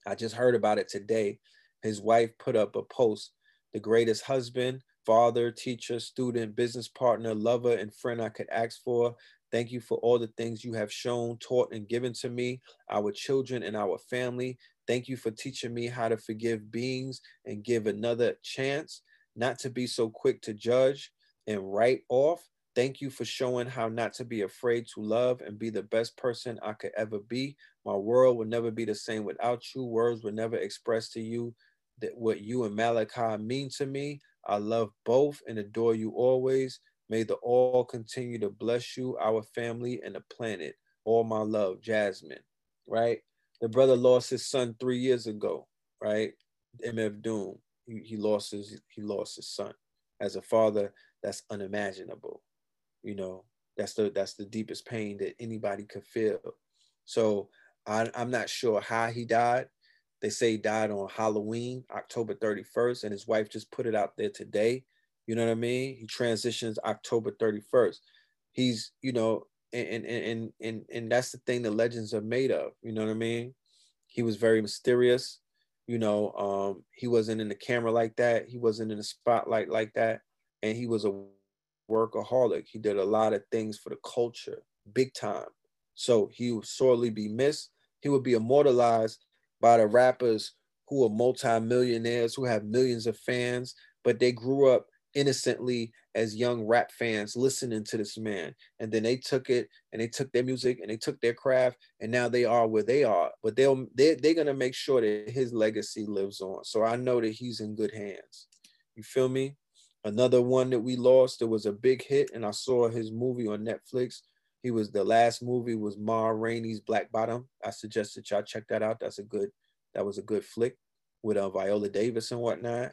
I just heard about it today. His wife put up a post the greatest husband father teacher student business partner lover and friend i could ask for. Thank you for all the things you have shown taught and given to me our children and our family. Thank you for teaching me how to forgive beings and give another chance not to be so quick to judge and write off. Thank you for showing how not to be afraid to love and be the best person I could ever be. My world will never be the same without you. Words will never express to you that what you and Malachi mean to me. I love both and adore you always. May the all continue to bless you, our family, and the planet. All my love, Jasmine. right? The brother lost his son three years ago, right? MF Doom. He, he lost his he lost his son. As a father, that's unimaginable. You know, that's the that's the deepest pain that anybody could feel. So I, I'm not sure how he died. They say he died on Halloween, October 31st, and his wife just put it out there today. You know what I mean? He transitions October 31st. He's, you know, and and and and that's the thing the legends are made of. You know what I mean? He was very mysterious. You know, um, he wasn't in the camera like that. He wasn't in the spotlight like that, and he was a workaholic. He did a lot of things for the culture, big time. So he would sorely be missed. He would be immortalized by the rappers who are multimillionaires, who have millions of fans, but they grew up innocently as young rap fans listening to this man and then they took it and they took their music and they took their craft and now they are where they are but they'll they're, they're to make sure that his legacy lives on so i know that he's in good hands you feel me another one that we lost it was a big hit and i saw his movie on netflix he was the last movie was Ma Rainey's Black Bottom. I suggest that y'all check that out. That's a good, that was a good flick with uh, Viola Davis and whatnot.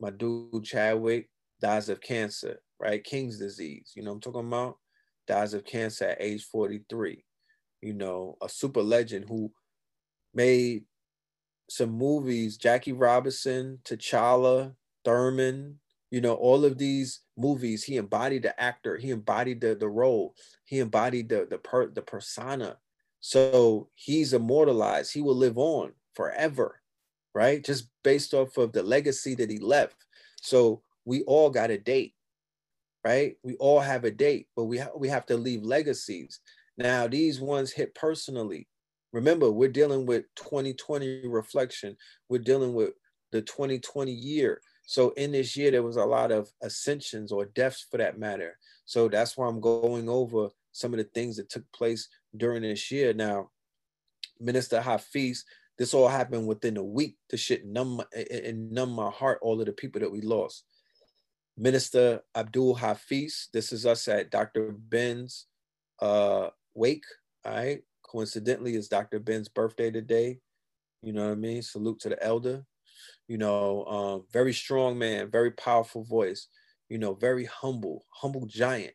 My dude Chadwick dies of cancer, right? King's disease. You know I'm talking about? Dies of cancer at age 43. You know, a super legend who made some movies, Jackie Robinson, T'Challa, Thurgood, you know, all of these movies, he embodied the actor, he embodied the, the role, he embodied the the per, the persona. So he's immortalized. He will live on forever, right? Just based off of the legacy that he left. So we all got a date, right? We all have a date, but we ha- we have to leave legacies. Now these ones hit personally. Remember, we're dealing with 2020 reflection. We're dealing with the 2020 year. So in this year, there was a lot of ascensions or deaths for that matter. So that's why I'm going over some of the things that took place during this year. Now, Minister Hafiz, this all happened within a week. The shit numb it numb my heart, all of the people that we lost. Minister Abdul Hafiz, this is us at Dr. Ben's uh, wake. All right. Coincidentally, it's Dr. Ben's birthday today. You know what I mean? Salute to the elder you know, um, very strong man, very powerful voice, you know, very humble, humble giant.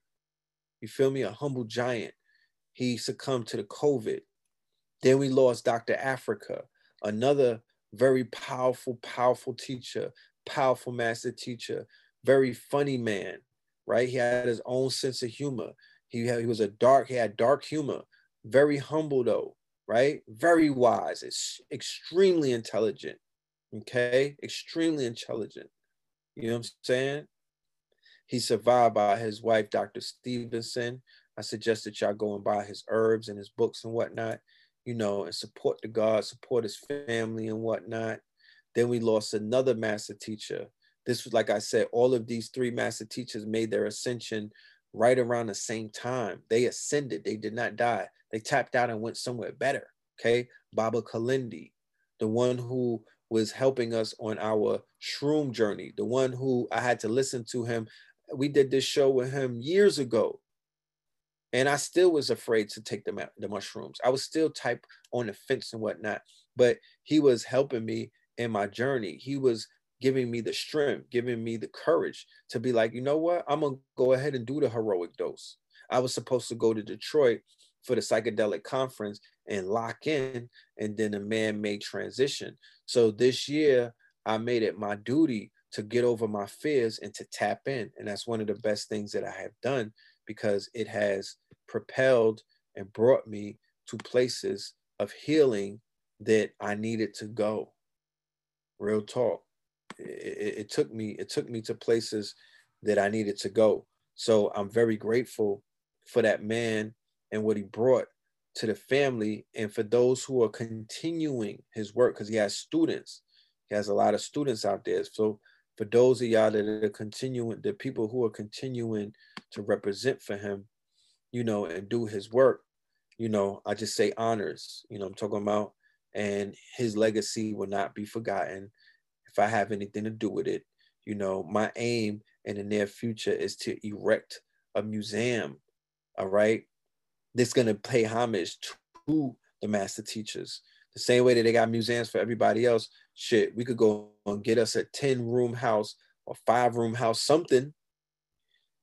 You feel me? A humble giant. He succumbed to the COVID. Then we lost Dr. Afrika, another very powerful, powerful teacher, powerful master teacher, very funny man, right? He had his own sense of humor. He, had, he was a dark, he had dark humor, very humble though, right? Very wise, it's extremely intelligent, okay? Extremely intelligent. You know what I'm saying? He survived by his wife, Dr. Stevenson. I suggest that y'all go and buy his herbs and his books and whatnot, you know, and support the God, support his family and whatnot. Then we lost another master teacher. This was, like I said, all of these three master teachers made their ascension right around the same time. They ascended, they did not die. They tapped out and went somewhere better. Okay. Baba Kilindi, the one who was helping us on our shroom journey, the one who I had to listen to him. We did this show with him years ago. And I still was afraid to take the, the mushrooms. I was still type on the fence and whatnot, but he was helping me in my journey. He was giving me the strength, giving me the courage to be like, you know what? I'm gonna go ahead and do the heroic dose. I was supposed to go to Detroit for the psychedelic conference and lock in and then a man-made transition so this year i made it my duty to get over my fears and to tap in and that's one of the best things that i have done because it has propelled and brought me to places of healing that i needed to go real talk it, it, took me it took me to places that i needed to go. So i'm very grateful for that man and what he brought to the family and for those who are continuing his work because he has students. He has a lot of students out there. So for those of y'all that are continuing the people who are continuing to represent for him you know and do his work you know i just say honors you know i'm talking about? And his legacy will not be forgotten if i have anything to do with it you know my aim in the near future is to erect a museum all right that's going to pay homage to the master teachers. The same way that they got museums for everybody else. Shit, we could go and get us a 10 room house or five room house, something,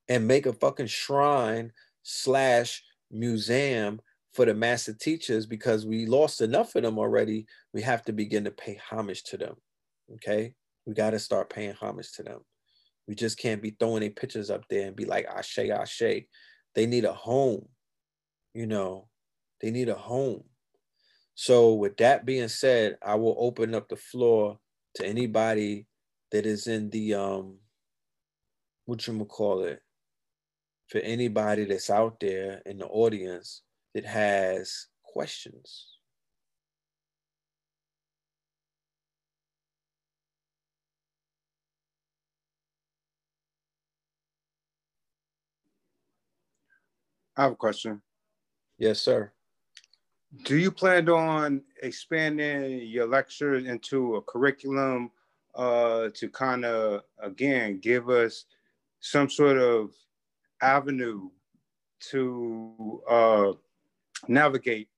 and make a fucking shrine slash museum for the master teachers because we lost enough of them already. We have to begin to pay homage to them. Okay. We got to start paying homage to them. We just can't be throwing their pictures up there and be like, Ashe, Ashe. They need a home. You know, they need a home. So, with that being said, I will open up the floor to anybody that is in the um, what you call it, for anybody that's out there in the audience that has questions. I have a question. Yes, sir. Do you plan on expanding your lectures into a curriculum uh, to kind of, again, give us some sort of avenue to uh, navigate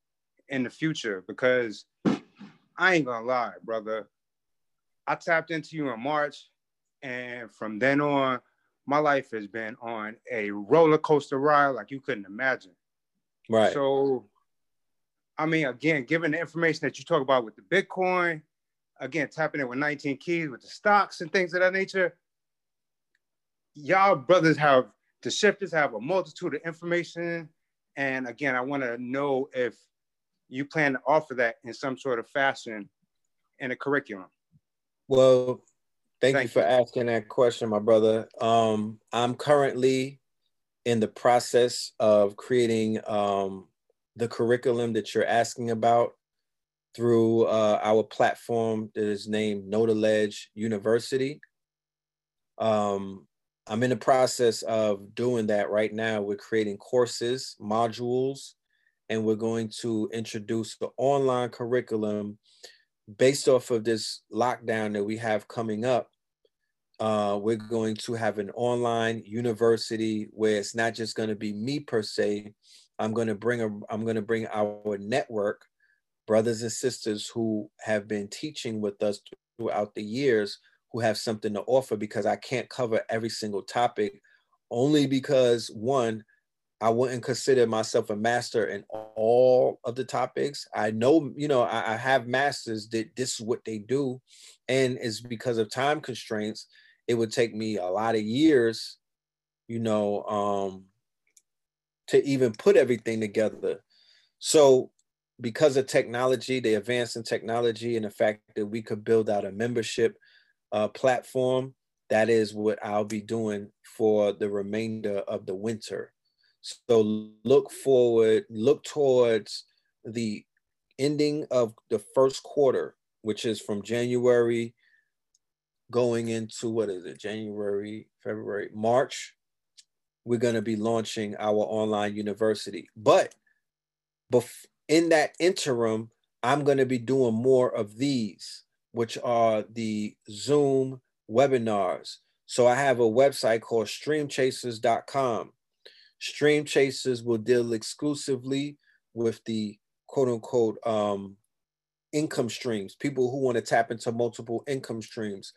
in the future? Because I ain't gonna lie, brother. I tapped into you in March, and from then on, my life has been on a roller coaster ride like you couldn't imagine. Right. So, I mean, again, given the information that you talk about with the Bitcoin, again, tapping it with 19 keys with the stocks and things of that nature, y'all brothers have the shifters have a multitude of information. And again, I want to know if you plan to offer that in some sort of fashion in a curriculum. Well, thank, Thank you for you. asking that question, my brother. Um, I'm currently in the process of creating um, the curriculum that you're asking about through uh, our platform that is named Nota Ledge University. Um, I'm in the process of doing that right now. We're creating courses, modules, and we're going to introduce the online curriculum based off of this lockdown that we have coming up. Uh, we're going to have an online university where it's not just going to be me per se. I'm going to bring a, I'm going to bring our network, brothers and sisters who have been teaching with us throughout the years, who have something to offer because I can't cover every single topic, only because one, I wouldn't consider myself a master in all of the topics. I know, you know, I, I have masters that this is what they do, and it's because of time constraints. It would take me a lot of years, you know, um, to even put everything together. So, because of technology, the advance in technology, and the fact that we could build out a membership uh, platform, that is what I'll be doing for the remainder of the winter. So look forward, look towards the ending of the first quarter, which is from January going into what is it, January, February, March. We're going to be launching our online university. But in that interim, I'm going to be doing more of these, which are the Zoom webinars. So I have a website called streamchasers.com. Stream Chasers will deal exclusively with the quote unquote um, income streams, people who want to tap into multiple income streams,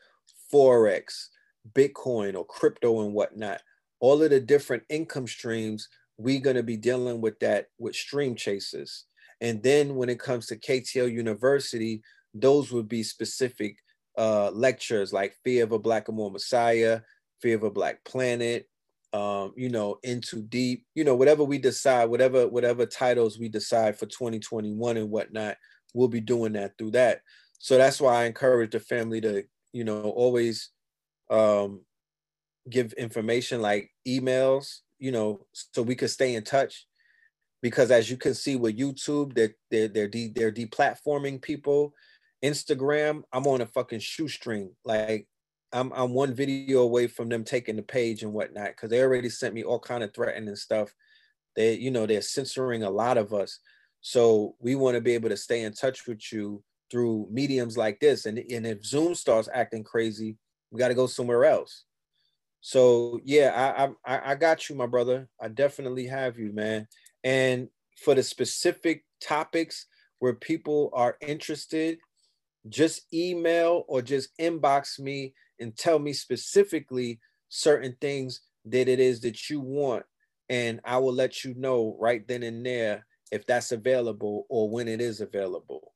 Forex, Bitcoin, or crypto and whatnot. All of the different income streams, we're going to be dealing with that with Stream Chasers. And then when it comes to KTL University, those would be specific uh, lectures like Fear of a Black and More Messiah, Fear of a Black Planet, um, you know, into deep, you know, whatever we decide, whatever whatever titles we decide for 2021 and whatnot, we'll be doing that through that. So that's why I encourage the family to, you know, always um, give information like emails, you know, so we could stay in touch. Because as you can see with YouTube, they're they're they're de- they're deplatforming people. Instagram, I'm on a fucking shoestring. Like I'm I'm one video away from them taking the page and whatnot because they already sent me all kind of threatening stuff. They, you know, they're censoring a lot of us. So we want to be able to stay in touch with you through mediums like this. And, and if Zoom starts acting crazy, we got to go somewhere else. So yeah, I, I I got you, my brother. I definitely have you, man. And for the specific topics, where people are interested, just email or just inbox me and tell me specifically certain things that it is that you want. And I will let you know right then and there if that's available or when it is available.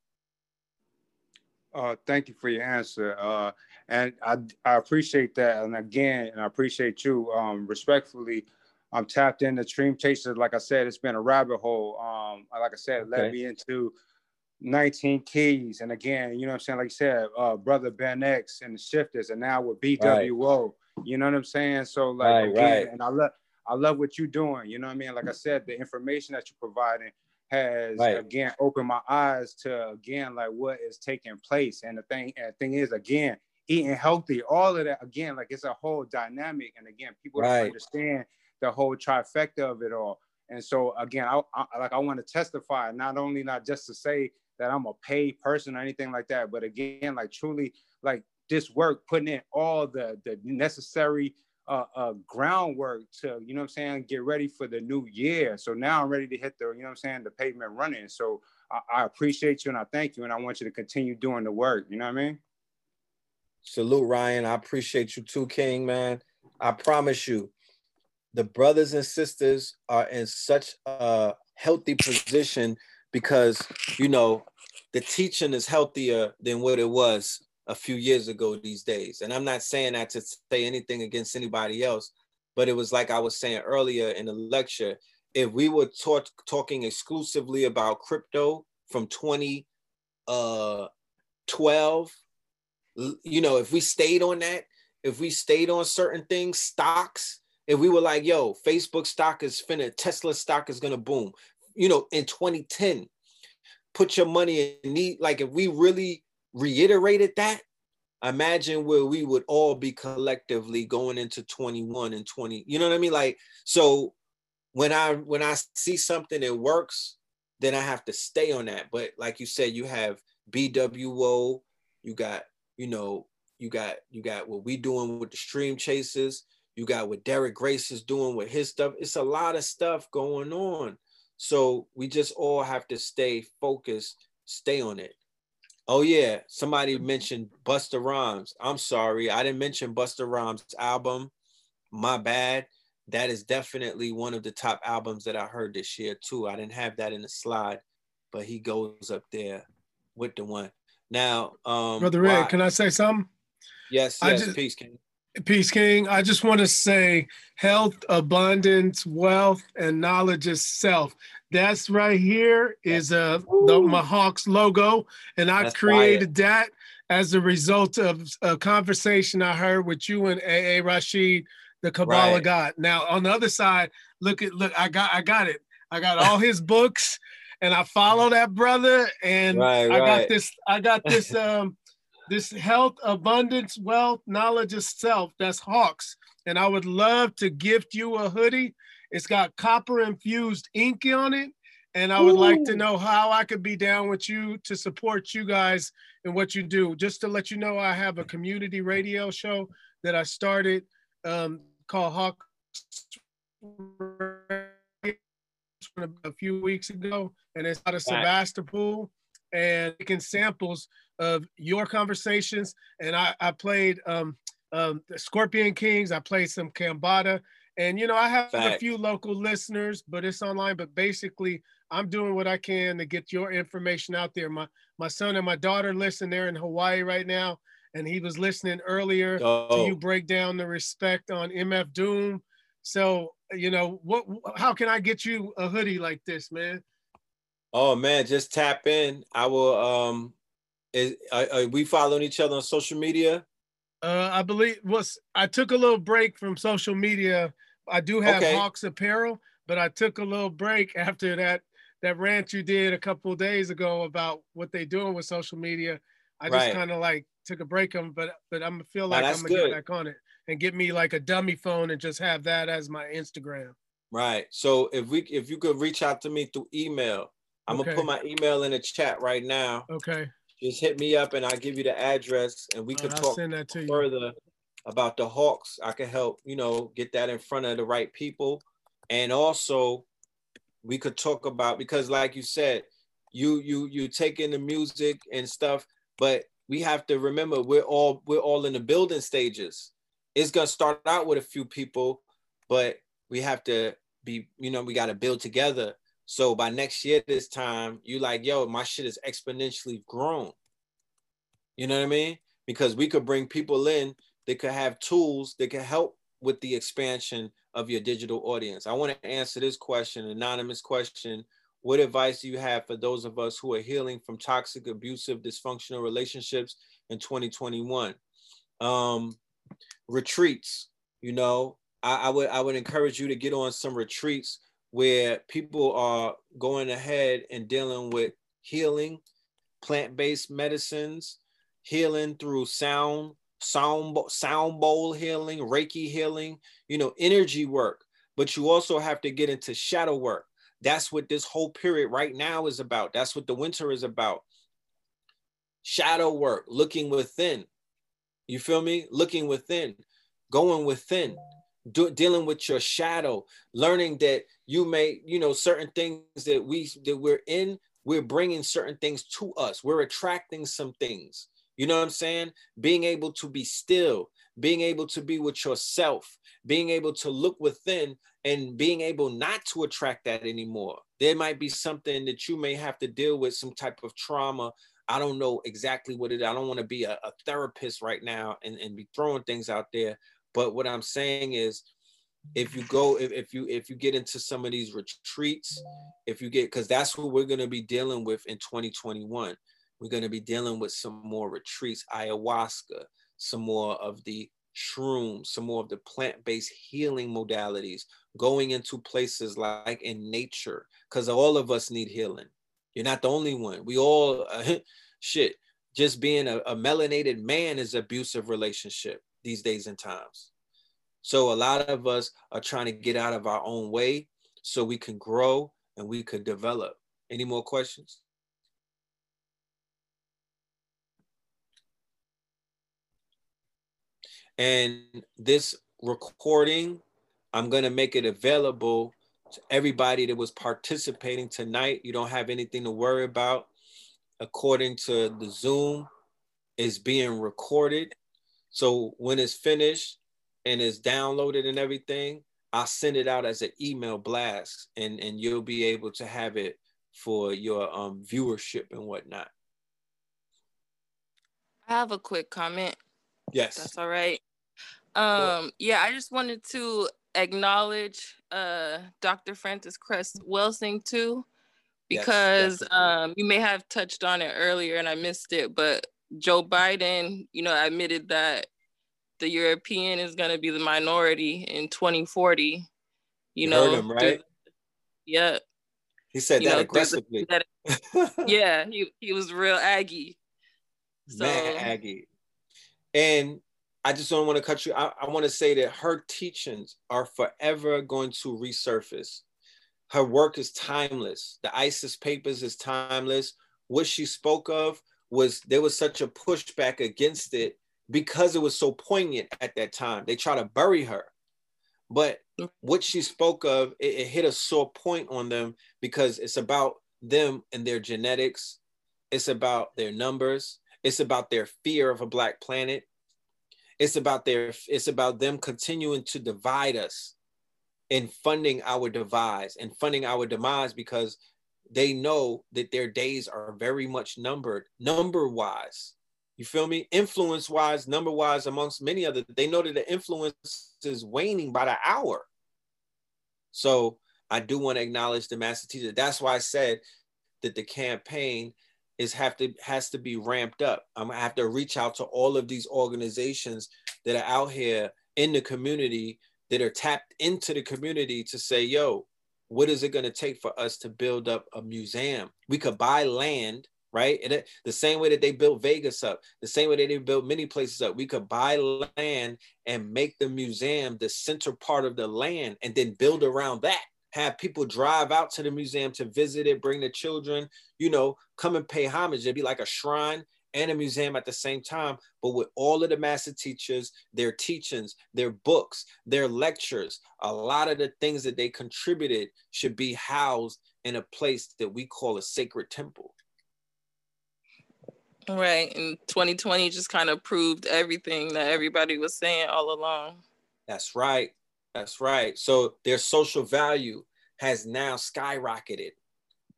Uh, thank you for your answer. Uh, and I, I appreciate that. And again, and I appreciate you. Um, respectfully, I'm tapped into Stream Chasers. Like I said, it's been a rabbit hole. Um, like I said, it led me into 19 keys. And again, you know what I'm saying? Like you said, uh, brother Ben X and the shifters, and now with BWO. You know what I'm saying? So like Right, again, right. and I love I love what you're doing. You know what I mean? Like I said, the information that you're providing has Right. again opened my eyes to again like what is taking place. And the thing and the thing is again, eating healthy, all of that again, like it's a whole dynamic. And again, people Right. don't understand the whole trifecta of it all. And so again, I, I like I want to testify, not only not just to say that I'm a paid person or anything like that, but again, like truly like this work, putting in all the the necessary uh, uh, groundwork to, you know what I'm saying, get ready for the new year. So now I'm ready to hit the, you know what I'm saying, the pavement running. So I, I appreciate you and I thank you and I want you to continue doing the work. You know what I mean? Salute, Ryan. I appreciate you too, King, man. I promise you, the brothers and sisters are in such a healthy position because, you know, the teaching is healthier than what it was a few years ago these days. And I'm not saying that to say anything against anybody else, but it was like I was saying earlier in the lecture. If we were taught, talking exclusively about crypto from 2012, uh, you know, if we stayed on that, if we stayed on certain things, stocks, if we were like, yo, Facebook stock is finna, Tesla stock is gonna boom, you know, in 2010, put your money in need. Like if we really reiterated that, imagine where we would all be collectively going into 21 and 20. You know what I mean? Like, so when I when I see something that works, then I have to stay on that. But like you said, you have BWO, you got, you know, you got you got what we doing with the stream chasers, you got what Derek Grace is doing with his stuff. It's a lot of stuff going on. So we just all have to stay focused, stay on it. Oh yeah, somebody mentioned Busta Rhymes. I'm sorry, I didn't mention Busta Rhymes' album. My bad. That is definitely one of the top albums that I heard this year too. I didn't have that in the slide, but he goes up there with the one. Now, um, Brother Red, can I say something? yes, I yes, just- peace, King. Peace King. I just want to say health, abundance, wealth, and knowledge is self. That's right here is uh the my Hawks logo, and I That's created that as a result of a conversation I heard with you and AA Rashid, the Kabbalah Right. God. Now on the other side, look at look, I got I got it. I got all his books, and I follow that brother, and Right, I right. got this. I got this. Um, this health, abundance, wealth, knowledge of self. That's Hawks. And I would love to gift you a hoodie. It's got copper infused ink on it. And I would like to know how I could be down with you to support you guys and what you do. Just to let you know, I have a community radio show that I started um, called Hawks a few weeks ago, and it's out of Right. And taking samples of your conversations. And I, I played um, um, the Scorpion Kings. I played some Kambata, and you know I have a few local listeners, but it's online. But basically, I'm doing what I can to get your information out there. My my son and my daughter listen. They're in Hawaii right now, and he was listening earlier to you Oh, break down the respect on MF Doom. So you know what? How can I get you a hoodie like this, man? Oh man, just tap in. I will. Um, is are, are we following each other on social media? Uh, I believe was I took a little break from social media. I do have Okay. Hawks apparel, but I took a little break after that that rant you did a couple of days ago about what they doing with social media. I just Right. kind of like took a break on, but but I'm feel like that's I'm gonna good. get back on it and get me like a dummy phone and just have that as my Instagram. Right. So if we if you could reach out to me through email, I'm Okay. gonna put my email in the chat right now. Okay, Just hit me up and I'll give you the address and we could right, talk send that to you. further about the Hawks. I can help, you know, get that in front of the right people. And also we could talk about because like you said, you you you take in the music and stuff, but we have to remember we're all we're all in the building stages. It's gonna start out with a few people, but we have to be, you know, we got to build together. So by next year, this time, you like, yo, my shit is exponentially grown. You know what I mean? Because we could bring people in that could have tools that could help with the expansion of your digital audience. I want to answer this question, anonymous question. What advice do you have for those of us who are healing from toxic, abusive, dysfunctional relationships in 2021? Um, retreats, you know, I, I would I would encourage you to get on some retreats where people are going ahead and dealing with healing, plant-based medicines, healing through sound, sound sound bowl healing, Reiki healing, you know, energy work. But you also have to get into shadow work. That's what this whole period right now is about. That's what the winter is about. Shadow work, looking within. You feel me? Looking within, going within do, dealing with your shadow, learning that you may, you know, certain things that we that we're in, we're bringing certain things to us. We're attracting some things. You know what I'm saying? Being able to be still, being able to be with yourself, being able to look within and being able not to attract that anymore. There might be something that you may have to deal with, some type of trauma. I don't know exactly what it. I don't want to be a, a therapist right now and, and be throwing things out there, but what I'm saying is, if you go, if, if you if you get into some of these retreats, if you get because that's what we're going to be dealing with in 2021. We're going to be dealing with some more retreats, ayahuasca, some more of the shrooms, some more of the plant-based healing modalities, going into places like in nature, because all of us need healing. You're not the only one. We all uh, shit. Just being a, a melanated man is abusive relationship these days and times. So a lot of us are trying to get out of our own way so we can grow and we could develop. Any more questions? And this recording, I'm going to make it available to everybody that was participating tonight. You don't have anything to worry about. According to the Zoom, is being recorded so when it's finished and it's downloaded and everything, I'll send it out as an email blast and, and you'll be able to have it for your um, viewership and whatnot. I have a quick comment. Yes. That's all right. Um, yeah, I just wanted to acknowledge uh, Dr. Frances Cress Welsing too, because yes, um, you may have touched on it earlier and I missed it, but Joe Biden, you know, admitted that the European is going to be the minority in 2040. You, you know, him, right? yeah. He said you that know, aggressively. That, yeah, he, he was real Aggie. So, Man, Aggie. And I just don't want to cut you. I, I want to say that her teachings are forever going to resurface. Her work is timeless. The ISIS papers is timeless. What she spoke of was there was such a pushback against it because it was so poignant at that time. They try to bury her. But what she spoke of, it, it, hit a sore point on them because it's about them and their genetics. It's about their numbers. It's about their fear of a black planet. It's about their it's about them continuing to divide us and funding our demise and funding our demise because they know that their days are very much numbered, number wise. You feel me? Influence wise, number wise, amongst many other, they know that the influence is waning by the hour. So I do want to acknowledge the master teacher. That's why I said that the campaign is have to has to be ramped up. I'm gonna have to reach out to all of these organizations that are out here in the community that are tapped into the community to say, yo, what is it going to take for us to build up a museum? We could buy land, right? And it, the same way that they built Vegas up, the same way that they built many places up, we could buy land and make the museum the center part of the land and then build around that. Have people drive out to the museum to visit it, bring the children, you know, come and pay homage. It'd be like a shrine and a museum at the same time, but with all of the master teachers, their teachings, their books, their lectures, a lot of the things that they contributed should be housed in a place that we call a sacred temple. Right. And 2020 just kind of proved everything that everybody was saying all along. That's right. That's right. So their social value has now skyrocketed,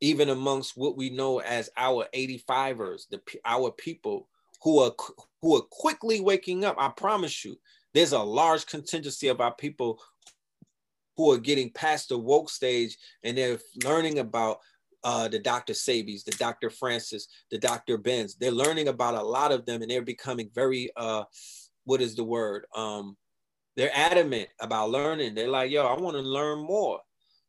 even amongst what we know as our 85ers, the our people who are who are quickly waking up. I promise you, there's a large contingency of our people who are getting past the woke stage and they're learning about uh, the Dr. Sebi's, the Dr. Frances, the Dr. Benz. They're learning about a lot of them and they're becoming very, uh, what is the word? Um, they're adamant about learning. They're like, yo, I want to learn more.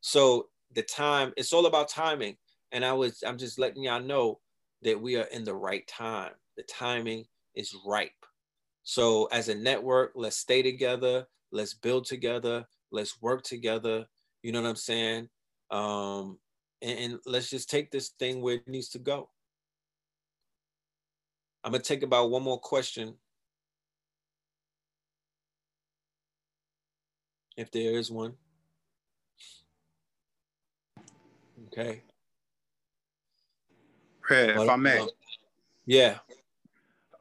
So the time, it's all about timing. And I was, I'm just letting y'all know that we are in the right time. The timing is ripe. So as a network, let's stay together. Let's build together. Let's work together. You know what I'm saying? Um, and, and let's just take this thing where it needs to go. I'm gonna take about one more question. If there is one. Okay. If I may. Yeah.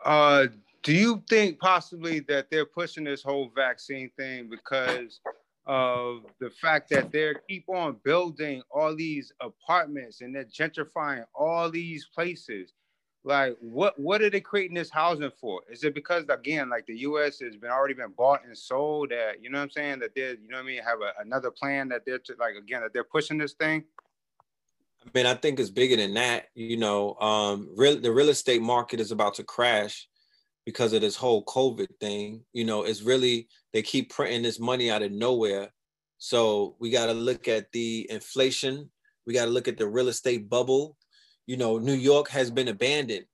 Uh, do you think possibly that they're pushing this whole vaccine thing because of the fact that they keep on building all these apartments and they're gentrifying all these places? Like, what what are they creating this housing for? Is it because again, like the U.S. has been already been bought and sold? That you know what I'm saying? That they're you know what I mean have a, another plan that they're to, like again that they're pushing this thing. I mean, I think it's bigger than that. You know, um, real the real estate market is about to crash because of this whole COVID thing. You know, it's really they keep printing this money out of nowhere. So we got to look at the inflation. We got to look at the real estate bubble. You know, New York has been abandoned.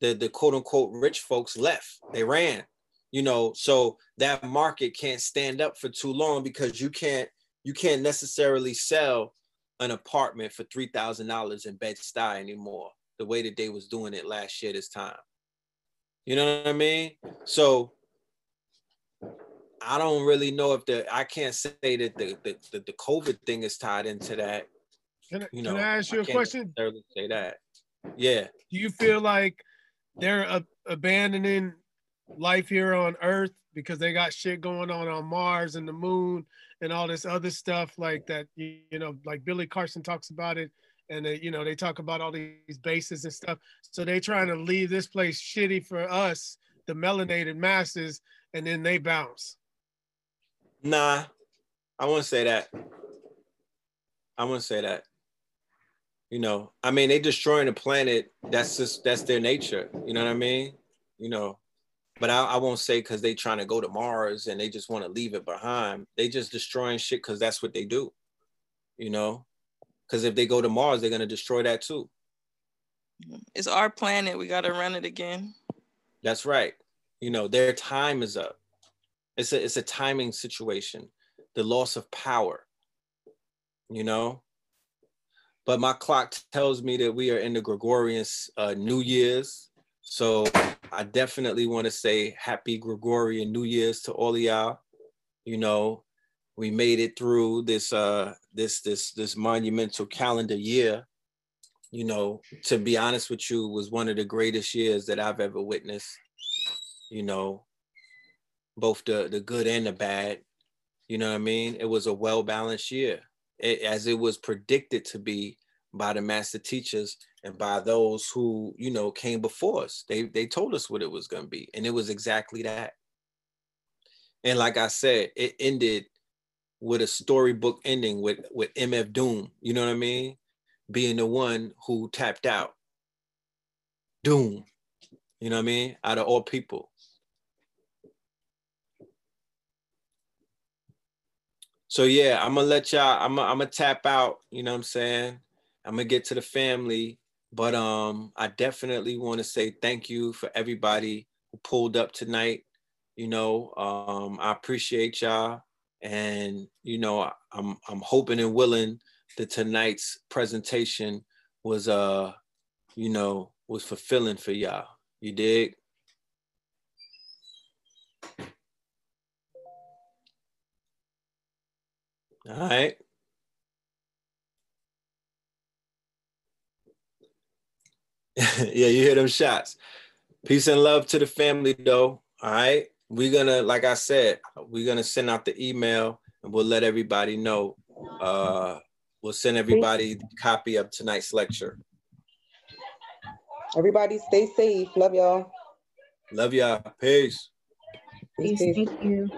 The the quote unquote rich folks left. They ran. You know, so that market can't stand up for too long because you can't you can't necessarily sell an apartment for three thousand dollars in Bed Stuy anymore. The way that they was doing it last year this time. You know what I mean? So I don't really know if the I can't say that the the, the, the COVID thing is tied into that. Can, I- You can know, I ask you I a question? say that. Yeah. Do you feel like they're ab- abandoning life here on Earth because they got shit going on on Mars and the moon and all this other stuff like that? You, you know, like Billy Carson talks about it, and they, you know they talk about all these bases and stuff. So they trying to leave this place shitty for us, the melanated masses, and then they bounce. Nah, I wouldn't say that. I wouldn't say that. You know, I mean, they destroying the planet. That's just that's their nature. You know what I mean? You know, but I, I won't say because they trying to go to Mars and they just want to leave it behind. They just destroying shit because that's what they do. You know, because if they go to Mars, they're gonna destroy that too. It's our planet. We got to run it again. That's right. You know, their time is up. It's a it's a timing situation. The loss of power. You know. But my clock tells me that we are in the Gregorian uh, New Year's. So I definitely want to say happy Gregorian New Year's to all of y'all. You know, we made it through this uh this this this monumental calendar year. You know, to be honest with you, was one of the greatest years that I've ever witnessed. You know, both the the good and the bad. You know what I mean? It was a well balanced year, it, as it was predicted to be by the master teachers and by those who you know came before us. They they told us what it was going to be, and it was exactly that. And like I said, it ended with a storybook ending with with MF Doom. You know what I mean? Being the one who tapped out. Doom. You know what I mean? Out of all people. So yeah, I'm gonna let y'all. I'm gonna, I'm gonna tap out. You know what I'm saying? I'm gonna get to the family, but um, I definitely want to say thank you for everybody who pulled up tonight. You know, um, I appreciate y'all, and you know, I'm I'm hoping and willing that tonight's presentation was uh, you know, was fulfilling for y'all. You dig? All right. Yeah, you hear them shots. Peace and love to the family, though. All right. We're gonna, like I said, we're gonna send out the email and we'll let everybody know. Uh, we'll send everybody a copy of tonight's lecture. Everybody stay safe. Love y'all. Love y'all. Peace. Stay Peace. Thank you.